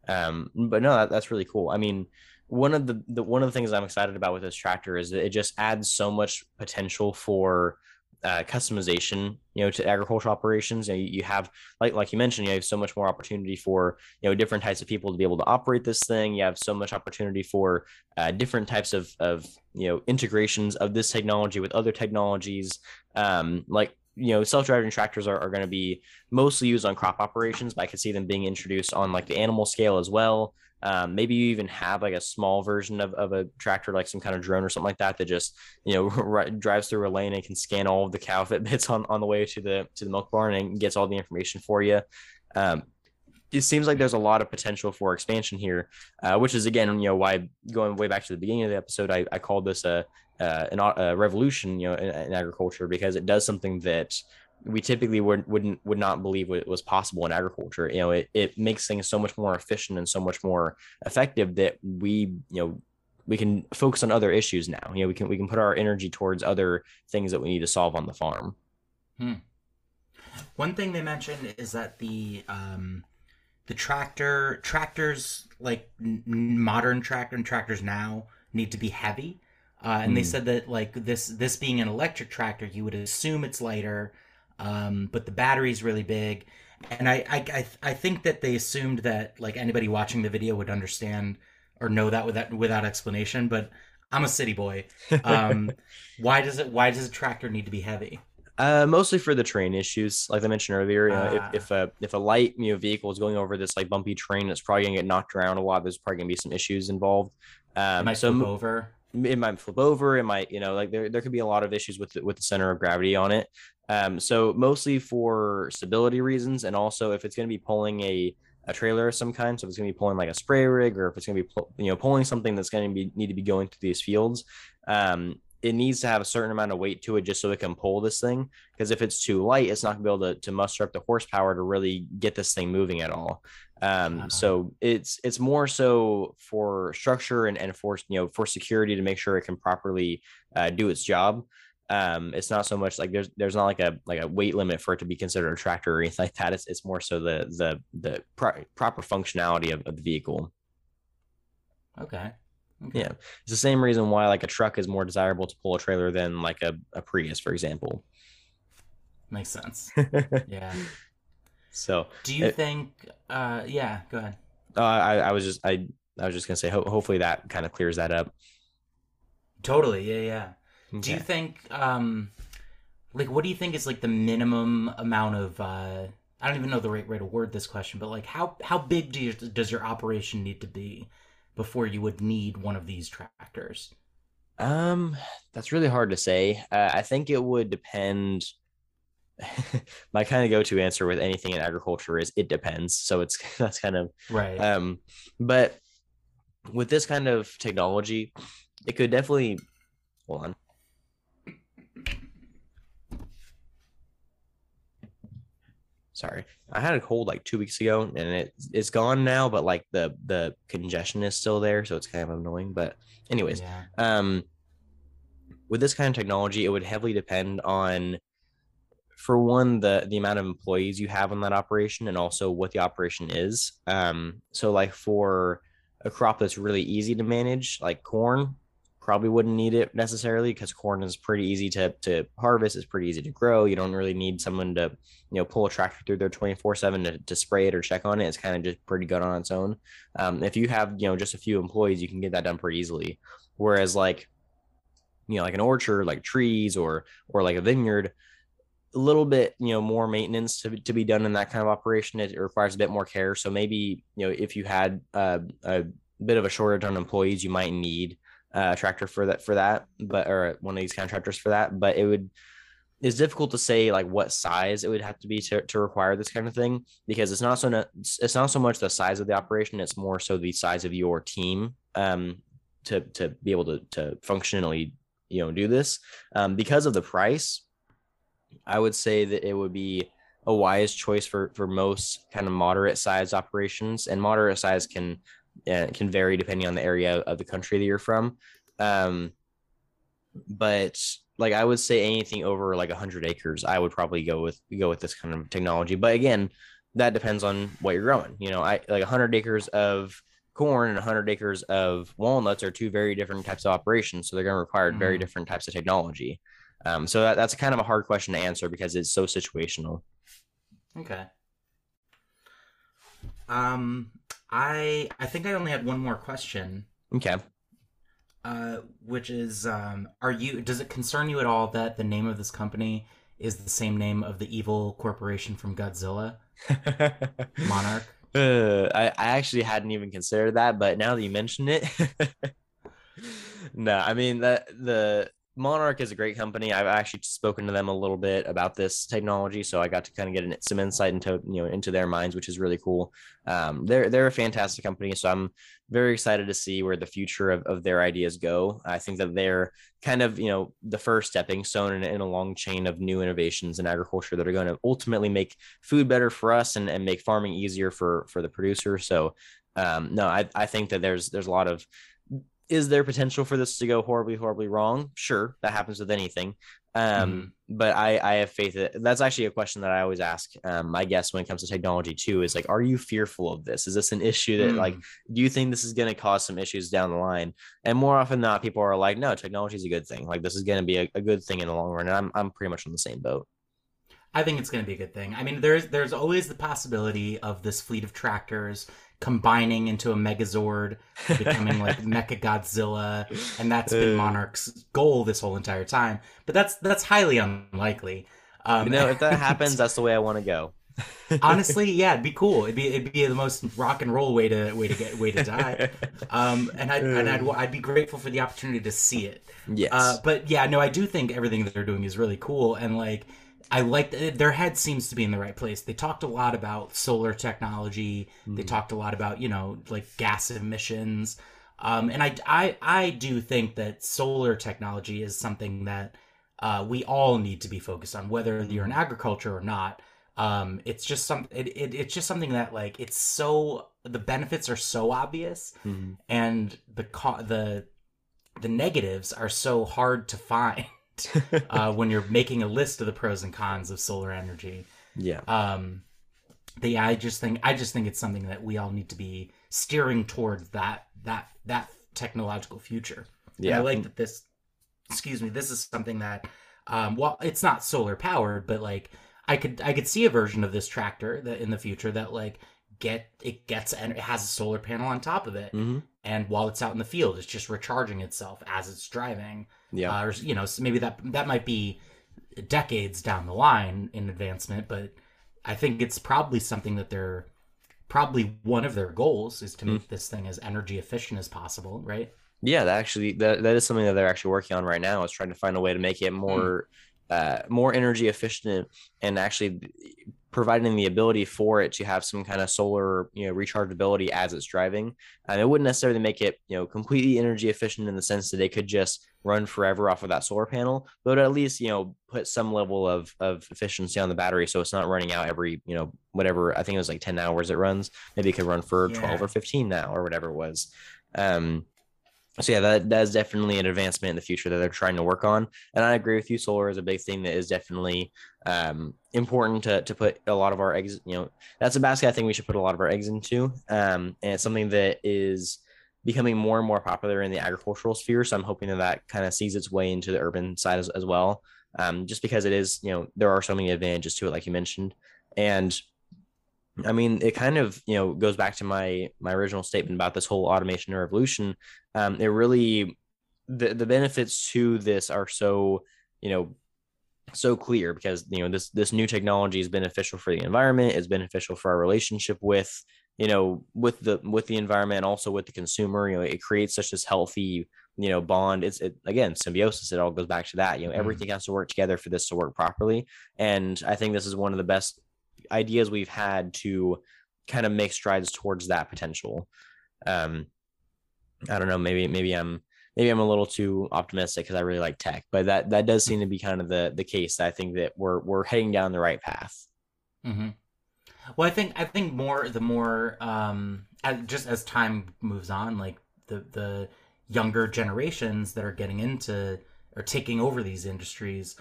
Um, but no, that, that's really cool. I mean, one of the, the one of the things I'm excited about with this tractor is that it just adds so much potential for uh, customization, you know, to agricultural operations. You, know, you, have, like like you mentioned, you have so much more opportunity for you know different types of people to be able to operate this thing. You have so much opportunity for uh, different types of of you know integrations of this technology with other technologies. Um, like you know, self-driving tractors are, are going to be mostly used on crop operations, but I could see them being introduced on like the animal scale as well. Um, maybe you even have like a small version of, of a tractor, like some kind of drone or something like that, that just you know r- drives through a lane and can scan all of the cow fitbits on, on the way to the to the milk barn and gets all the information for you. Um, it seems like there's a lot of potential for expansion here, uh, which is again, you know, why going way back to the beginning of the episode, I, I called this a, an, a revolution, you know, in, in, agriculture because it does something that we typically would wouldn't would not believe was possible in agriculture. You know, it, it makes things so much more efficient and so much more effective that we you know we can focus on other issues now. You know, we can we can put our energy towards other things that we need to solve on the farm. Hmm. One thing they mentioned is that the um, the tractor tractors like n- modern tractor and tractors now need to be heavy. Uh, and they hmm. said that like this this being an electric tractor, you would assume it's lighter um, but the battery's really big. And I, I, I, I think that they assumed that like anybody watching the video would understand or know that without without explanation. But I'm a city boy. Um, why does it? Why does a tractor need to be heavy? Uh, mostly for the train issues, like I mentioned earlier. You know, if, ah. if a if a light you know vehicle is going over this like bumpy train, it's probably gonna get knocked around a lot. There's probably gonna be some issues involved. Um, it might so flip over. It might flip over. It might, you know, like there, there could be a lot of issues with the, with the center of gravity on it. Um, so mostly for stability reasons, and also if it's going to be pulling a a trailer of some kind, so if it's going to be pulling like a spray rig, or if it's going to be you know pulling something that's going to be need to be going through these fields, um, it needs to have a certain amount of weight to it just so it can pull this thing. Because if it's too light, it's not going to be able to, to muster up the horsepower to really get this thing moving at all. Um, uh-huh. So it's it's more so for structure and, and for you know for security to make sure it can properly uh, do its job um it's not so much like there's there's not like a like a weight limit for it to be considered a tractor or anything like that it's, it's more so the the the pro- proper functionality of, of the vehicle okay. Okay. Yeah. It's the same reason why like a truck is more desirable to pull a trailer than like a, a prius for example. Makes sense. Yeah. So do you it, think uh yeah go ahead. Uh, I, I was just i i was just gonna say ho- hopefully that kind of clears that up. Totally. Yeah yeah. Okay. Do you think, um, like, what do you think is like the minimum amount of? Uh, I don't even know the right way to word this question, but like, how how big do you, does your operation need to be before you would need one of these tractors? Um, that's really hard to say. Uh, I think it would depend. my kind of go-to answer with anything in agriculture is it depends. So it's that's kind of right. Um, but with this kind of technology, it could definitely hold on. Sorry i had a cold like two weeks ago and it it's gone now but like the the congestion is still there so it's kind of annoying but anyways yeah. um with this kind of technology it would heavily depend on for one the the amount of employees you have on that operation and also what the operation is um so like for a crop that's really easy to manage like corn probably wouldn't need it necessarily because corn is pretty easy to to harvest. It's pretty easy to grow. You don't really need someone to you know pull a tractor through there 24 7 to, to spray it or check on it. It's kind of just pretty good on its own. Um, if you have you know just a few employees, you can get that done pretty easily. Whereas like you know like an orchard, like trees or or like a vineyard, a little bit you know more maintenance to, to be done in that kind of operation it requires a bit more care so maybe you know if you had uh, a bit of a shortage on employees you might need uh, tractor for that for that, but or one of these contractors for that. But it would it's difficult to say like what size it would have to be to, to require this kind of thing because it's not so it's not so much the size of the operation it's more so the size of your team um to to be able to to functionally you know do this um because of the price i would say that it would be a wise choice for for most kind of moderate size operations and moderate size can and it can vary depending on the area of the country that you're from. Um, but like I would say anything over like 100 acres, I would probably go with go with this kind of technology. But again, that depends on what you're growing. You know, I like 100 acres of corn and 100 acres of walnuts are two very different types of operations. So they're going to require very Mm. different types of technology. Um, so that, that's kind of a hard question to answer because it's so situational. Okay. Um, I I think I only had one more question, Okay. uh, which is, um, are you? Does it concern you at all that the name of this company is the same name of the evil corporation from Godzilla, Monarch? Uh, I, I actually hadn't even considered that, but now that you mention it, no, I mean that the Monarch is a great company. I've actually spoken to them a little bit about this technology, so I got to kind of get some insight into you know into their minds, which is really cool. Um, they're they're a fantastic company, so I'm very excited to see where the future of, of their ideas go. I think that they're kind of you know the first stepping stone in, in a long chain of new innovations in agriculture that are going to ultimately make food better for us and, and make farming easier for for the producer. So um, no, I, I think that there's there's a lot of is there potential for this to go horribly horribly wrong? Sure, that happens with anything. Um, but I I have faith that that's actually a question that I always ask. Um, I guess when it comes to technology too is like, are you fearful of this? Is this an issue that like Mm. do you think this is going to cause some issues down the line? And more often than not, people are like, no, technology is a good thing. Like this is going to be a, a good thing in the long run. And I'm I'm pretty much on the same boat. I think it's going to be a good thing. I mean, there's there's always the possibility of this fleet of tractors combining into a Megazord, becoming like Mechagodzilla, and that's been. Monarch's goal this whole entire time. But that's that's highly unlikely. Um, you know, if that happens, that's the way I want to go. honestly, yeah, it'd be cool. It'd be it'd be the most rock and roll way to way to get way to die. Um, and I and I'd I'd be grateful for the opportunity to see it. yes. Uh, but yeah, no, I do think everything that they're doing is really cool, and like I like their head seems to be in the right place. They talked a lot about solar technology. They Mhm. talked a lot about you know like gas emissions, um, and I I I do think that solar technology is something that uh, we all need to be focused on, whether you're in agriculture or not. Um, it's just some it, it, it's just something that like it's so the benefits are so obvious Mhm. and the co- the the negatives are so hard to find uh, when you're making a list of the pros and cons of solar energy. yeah. Um, the I just think I just think it's something that we all need to be steering towards that that that technological future. And Yeah. I like that this. Excuse me. This is something that, um, well, it's not solar powered, but like I could I could see a version of this tractor that in the future that like get it gets and it has a solar panel on top of it, Mhm. and while it's out in the field, it's just recharging itself as it's driving. Yeah. Uh, or you know, so maybe that that might be decades down the line in advancement, but I think it's probably something that they're probably one of their goals is to Hmm. make this thing as energy efficient as possible, right? Yeah, that actually that, that is something that they're actually working on right now is trying to find a way to make it more uh more energy efficient and actually providing the ability for it to have some kind of solar, you know, rechargeability as it's driving. And it wouldn't necessarily make it, you know, completely energy efficient in the sense that they could just run forever off of that solar panel, but at least, you know, put some level of of efficiency on the battery so it's not running out every, you know, whatever, I think it was like 10 hours it runs. Maybe it could run for 12 or 15 now or whatever it was. Um so yeah, that that is definitely an advancement in the future that they're trying to work on. And I agree with you. Solar is a big thing that is definitely um, important to to put a lot of our eggs. You know, that's a basket I think we should put a lot of our eggs into. Um, and it's something that is becoming more and more popular in the agricultural sphere. So I'm hoping that that kind of sees its way into the urban side as, as well. Um, just because it is, you know, there are so many advantages to it, like you mentioned, and I mean, it kind of you know goes back to my my original statement about this whole automation revolution. Um, it really the the benefits to this are so you know so clear because you know this this new technology is beneficial for the environment, is beneficial for our relationship with you know with the with the environment, and also with the consumer. You know, it creates such this healthy you know bond. It's it, again symbiosis. It all goes back to that. You know, Mhm. everything has to work together for this to work properly. And I think this is one of the best ideas we've had to kind of make strides towards that potential. Um, I don't know, maybe maybe I'm maybe I'm a little too optimistic because I really like tech, but that that does seem to be kind of the the case. I think that we're we're heading down the right path. hmm Well, I think I think more the more um, as, just as time moves on, like the the younger generations that are getting into or taking over these industries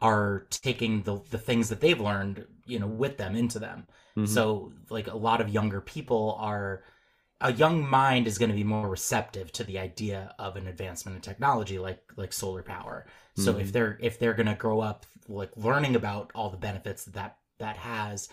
are taking the the things that they've learned, you know, with them into them. Mhm. So like a lot of younger people are a young mind is going to be more receptive to the idea of an advancement in technology like like solar power. So if Mhm. they're if they're going to grow up like learning about all the benefits that that, that has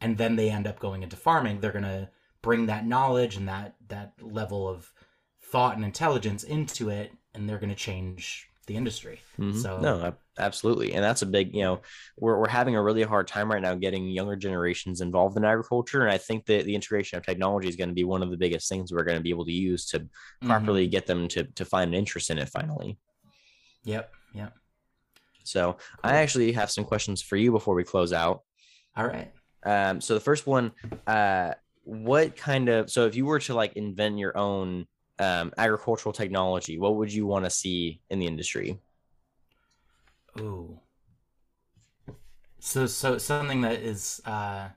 and then they end up going into farming, they're going to bring that knowledge and that that level of thought and intelligence into it and they're going to change the industry. Mhm. So- no, absolutely, and that's a big. You know, we're we're having a really hard time right now getting younger generations involved in agriculture, and I think that the integration of technology is going to be one of the biggest things we're going to be able to use to Mm-hmm. properly get them to to find an interest in it finally. Yep, yep. So Cool. I actually have some questions for you before we close out. All right. Um, so the first one, uh, what kind of so if you were to like invent your own um, agricultural technology, what would you want to see in the industry? Ooh. So so something that is uh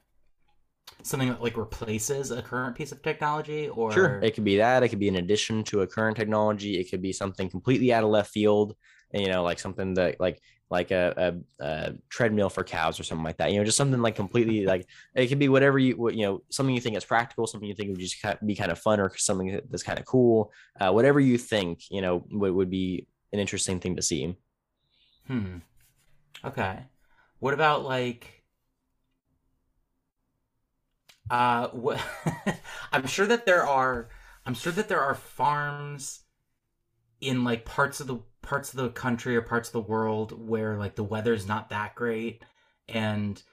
something that like replaces a current piece of technology or Sure, it could be that. It could be an addition to a current technology. It could be something completely out of left field. and, You know, like something that like like a, a, a treadmill for cows or something like that. You know, just something like completely like it could be whatever you you know something you think is practical, something you think would just be kind of fun or something that's kind of cool. Uh, whatever you think, you know, would, would be an interesting thing to see. Hmm. Okay. What about like uh what I'm sure that there are I'm sure that there are farms in like parts of the parts of the country or parts of the world where like the weather's not that great and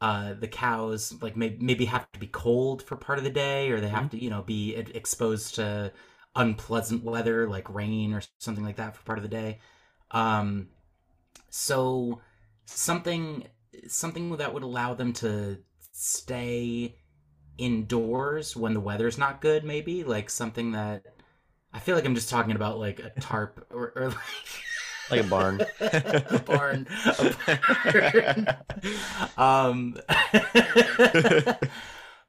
uh the cows like may- maybe have to be cold for part of the day or they have to you know be exposed to unpleasant weather like rain or something like that for part of the day. Um so something something that would allow them to stay indoors when the weather's not good maybe like something that i feel like i'm just talking about like a tarp or, or like Like a barn. a barn, a barn. um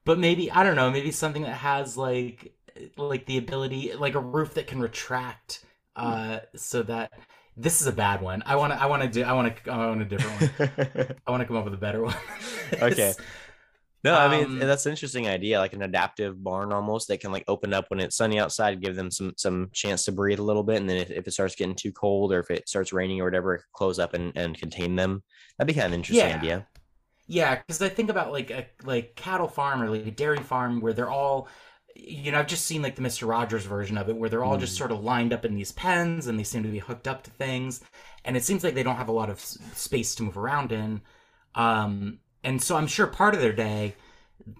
but maybe i don't know maybe something that has like like the ability like a roof that can retract uh so that this is a bad one i want to i want to do i want to i want a different one i want to come up with a better one Okay. No, I mean Um, that's an interesting idea, like an adaptive barn almost that can like open up when it's sunny outside, give them some some chance to breathe a little bit, and then if, if it starts getting too cold or if it starts raining or whatever, close up and, and contain them. That'd be kind of an interesting Yeah. idea. Yeah, because I think about like a like cattle farm or like a dairy farm where they're all, you know, I've just seen like the Mister Rogers version of it where they're all just Mm. sort of lined up in these pens and they seem to be hooked up to things, and it seems like they don't have a lot of space to move around in, um, and so I'm sure part of their day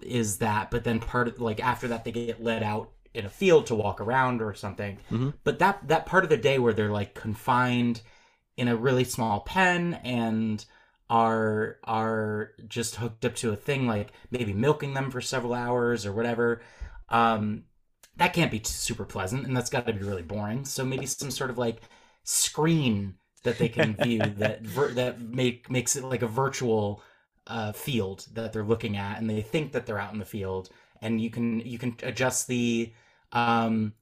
is that, but then part of like after that they get let out in a field to walk around or something, Mhm. but that that part of the day where they're like confined in a really small pen and are are just hooked up to a thing like maybe milking them for several hours or whatever um that can't be super pleasant and that's got to be really boring so maybe some sort of like screen that they can view that ver- that make makes it like a virtual uh field that they're looking at and they think that they're out in the field and you can you can adjust the um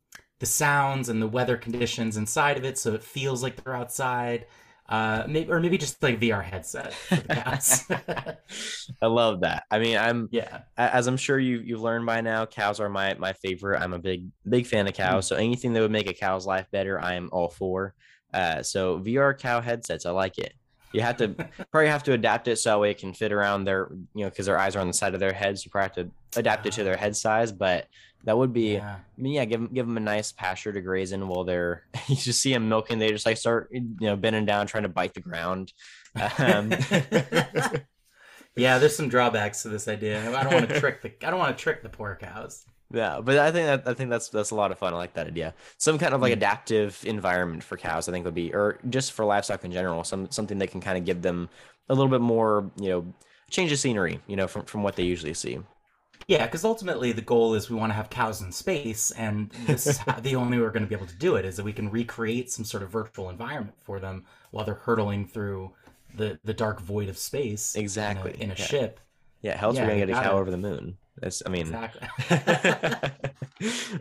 the sounds and the weather conditions inside of it so it feels like they're outside uh maybe or maybe just like VR headset for the cows. I love that. I mean, I'm yeah as I'm sure you you've learned by now, cows are my my favorite. I'm a big big fan of cows. So anything that would make a cow's life better, I'm all for. Uh, so VR cow headsets, I like it. You have to probably have to adapt it so that way it can fit around their you know because their eyes are on the side of their heads. You probably have to adapt it to their head size, but that would be. yeah I mean, yeah, give them give them a nice pasture to graze in while they're. You just see them milking. They just like start, you know, bending down, trying to bite the ground. Um, yeah there's some drawbacks to this idea i don't want to trick the i don't want to trick the poor cows yeah, but I think that I think that's that's a lot of fun. I like that idea. Some kind of like Mm. adaptive environment for cows, I think would be, or just for livestock in general. Some something that can kind of give them a little bit more, you know, change of scenery, you know, from from what they usually see. yeah because ultimately the goal is we want to have cows in space and this is how, the only way we're going to be able to do it is that we can recreate some sort of virtual environment for them while they're hurtling through the the dark void of space in a- Exactly, in a, yeah. ship Yeah, hell else Yeah, we're gonna get a cow gotta- over the moon. That's, I mean, exactly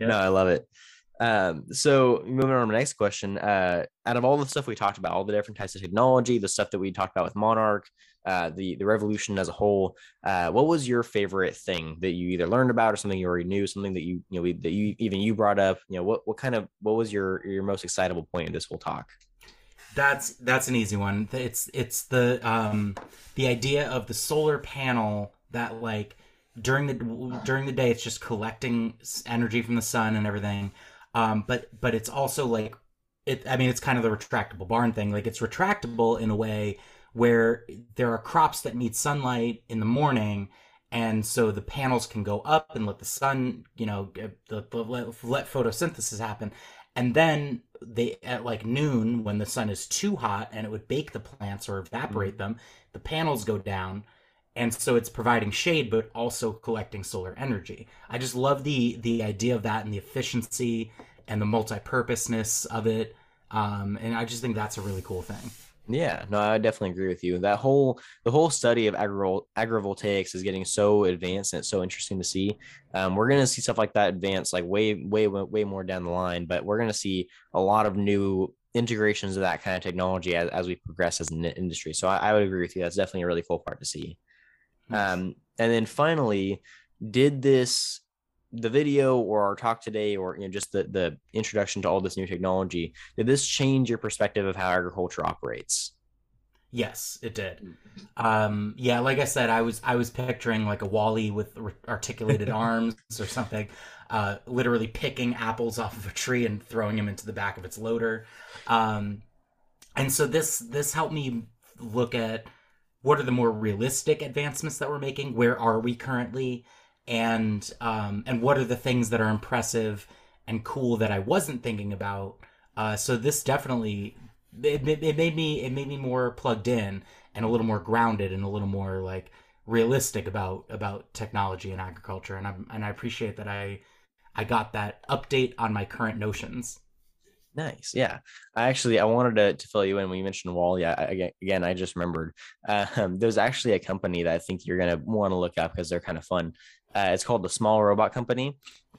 no, I love it. Um, so moving on to my next question. Uh, out of all the stuff we talked about, all the different types of technology, the stuff that we talked about with Monarch, uh, the the revolution as a whole. Uh, what was your favorite thing that you either learned about or something you already knew, something that you you know that you even you brought up? You know, what what kind of what was your your most excitable point in this whole talk? That's that's an easy one. It's it's the um the idea of the solar panel that like during the during the day it's just collecting energy from the sun and everything. Um, but but it's also like it. I mean, it's kind of the retractable barn thing. Like it's retractable in a way where there are crops that need sunlight in the morning and so the panels can go up and let the sun you know let, let photosynthesis happen and then they at like noon when the sun is too hot and it would bake the plants or evaporate mm-hmm. them the panels go down and so it's providing shade but also collecting solar energy i just love the the idea of that and the efficiency and the multi-purposeness of it um, and i just think that's a really cool thing yeah, no, I definitely agree with you. That whole the whole study of agri- agrivoltaics is getting so advanced and it's so interesting to see. Um, we're gonna see stuff like that advance like way, way, way more down the line, but we're gonna see a lot of new integrations of that kind of technology as, as we progress as an industry. So I, I would agree with you. That's definitely a really cool part to see. Nice. Um, and then finally, did this the video or our talk today or you know just the the introduction to all this new technology did this change your perspective of how agriculture operates? Yes it did. Um yeah like i said i was i was picturing like a WALL-E with articulated arms or something uh literally picking apples off of a tree and throwing them into the back of its loader. Um and so this this helped me look at what are the more realistic advancements that we're making? Where are we currently and um, and what are the things that are impressive and cool that I wasn't thinking about. Uh, so this definitely it, it made me it made me more plugged in and a little more grounded and a little more like realistic about about technology and agriculture and I and I appreciate that I I got that update on my current notions. Nice. Yeah. I actually I wanted to, to fill you in when you mentioned wall. Yeah. Again, again, I just remembered. Um, there's actually a company that I think you're gonna want to look up because they're kind of fun. Uh, it's called the Small Robot Company.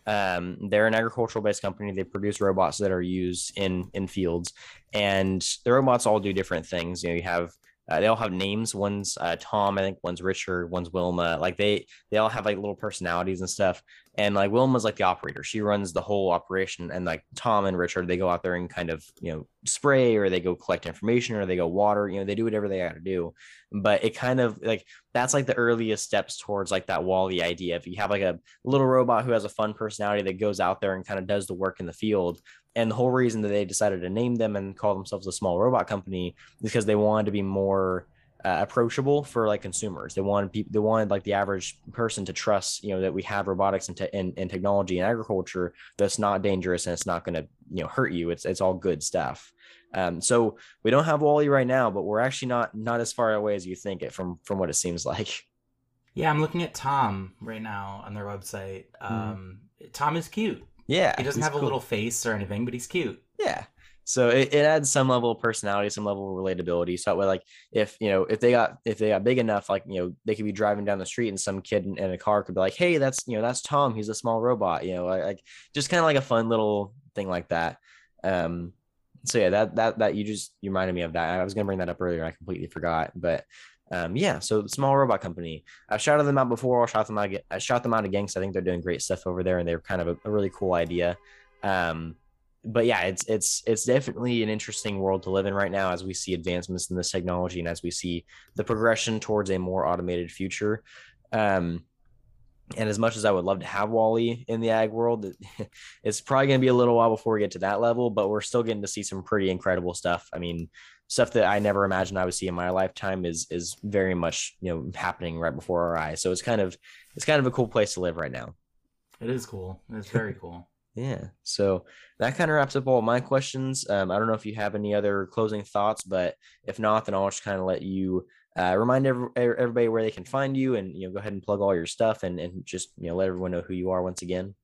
Um, they're an agricultural based company. They produce robots that are used in in fields, and the robots all do different things. You know, you have uh, they all have names. One's uh, Tom, I think. One's Richard. One's Wilma. Like they they all have like little personalities and stuff. And like Wilma's like the operator. She runs the whole operation. And like Tom and Richard, they go out there and kind of, you know, spray or they go collect information or they go water, you know, they do whatever they got to do. But it kind of like that's like the earliest steps towards like that WALL-E idea. If you have like a little robot who has a fun personality that goes out there and kind of does the work in the field. And the whole reason that they decided to name them and call themselves a small robot company is because they wanted to be more uh, approachable for like consumers. They wanted people, they wanted like the average person to trust, you know, that we have robotics and, te- and, and technology and agriculture that's not dangerous and it's not going to, you know, hurt you. It's, it's all good stuff. Um, so we don't have WALL-E right now, but we're actually not, not as far away as you think it from, from what it seems like. Yeah. I'm looking at Tom right now on their website. Mm-hmm. Um, mm. Tom is cute. Yeah. He doesn't have cool. a little face or anything, but he's cute. Yeah so it, it adds some level of personality some level of relatability so that way like if you know if they got if they got big enough like you know they could be driving down the street and some kid in, in a car could be like hey that's you know that's tom he's a small robot you know like just kind of like a fun little thing like that um so yeah that that that you just you reminded me of that i was gonna bring that up earlier i completely forgot but um, yeah, so small robot company. I've shouted them out before. I'll shout them out. I shout them out again because I think they're doing great stuff over there, and they're kind of a, a really cool idea. Um, but yeah, it's it's it's definitely an interesting world to live in right now as we see advancements in this technology and as we see the progression towards a more automated future. Um, and as much as I would love to have WALL-E in the ag world, it's probably going to be a little while before we get to that level. But we're still getting to see some pretty incredible stuff. I mean, stuff that I never imagined I would see in my lifetime is is very much you know happening right before our eyes. So it's kind of it's kind of a cool place to live right now. It is cool. It's very cool. Yeah. So that kind of wraps up all my questions. Um, I don't know if you have any other closing thoughts, but if not, then I'll just kind of let you uh, remind every, everybody where they can find you and, you know, go ahead and plug all your stuff and, and just, you know, let everyone know who you are once again.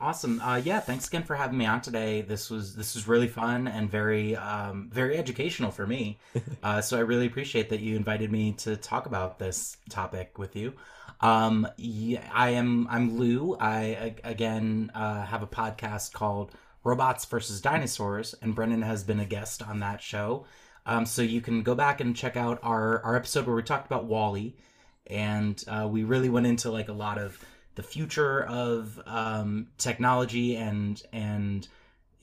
Awesome. Uh, yeah. Thanks again for having me on today. This was, this was really fun and very, um, very educational for me. Uh, so I really appreciate that you invited me to talk about this topic with you. Um, yeah, I am. I'm Lou. I again uh, have a podcast called Robots versus Dinosaurs, and Brendan has been a guest on that show. Um, so you can go back and check out our our episode where we talked about WALL-E, and uh, we really went into like a lot of the future of um, technology and and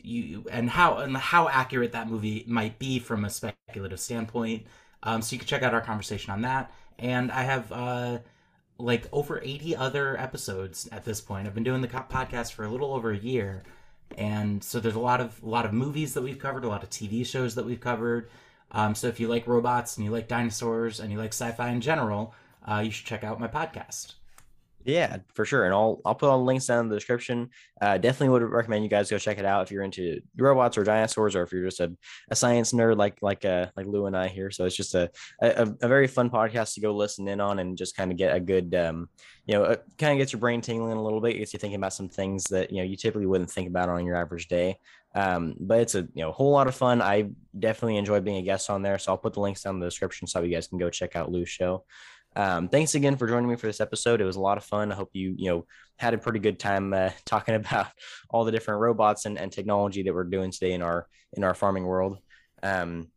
you and how and how accurate that movie might be from a speculative standpoint. Um, so you can check out our conversation on that. And I have uh, like over 80 other episodes at this point. I've been doing the podcast for a little over a year, and so there's a lot of a lot of movies that we've covered, a lot of TV shows that we've covered. Um, so if you like robots and you like dinosaurs and you like sci-fi in general, uh, you should check out my podcast. Yeah, for sure. And I'll I'll put all the links down in the description. Uh, definitely would recommend you guys go check it out if you're into robots or dinosaurs, or if you're just a, a science nerd like like uh like Lou and I here. So it's just a, a, a very fun podcast to go listen in on and just kind of get a good um you know kind of gets your brain tingling a little bit, gets you thinking about some things that you know you typically wouldn't think about on your average day. Um, but it's a you know whole lot of fun. I definitely enjoy being a guest on there. So I'll put the links down in the description so you guys can go check out Lou's show. Um, thanks again for joining me for this episode. It was a lot of fun. I hope you, you know, had a pretty good time uh, talking about all the different robots and, and technology that we're doing today in our in our farming world. Um,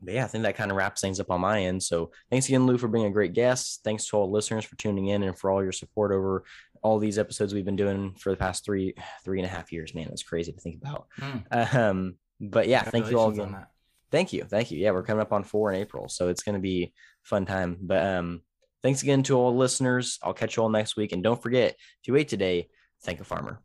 but yeah, I think that kind of wraps things up on my end. So thanks again, Lou, for being a great guest. Thanks to all listeners for tuning in and for all your support over all these episodes we've been doing for the past three three and a half years. Man, that's crazy to think about. Mm. Um, but yeah, thank you all again. Thank you, thank you. Yeah, we're coming up on four in April, so it's going to be fun time. But um, thanks again to all listeners. I'll catch you all next week. And don't forget, if you ate today, thank a farmer.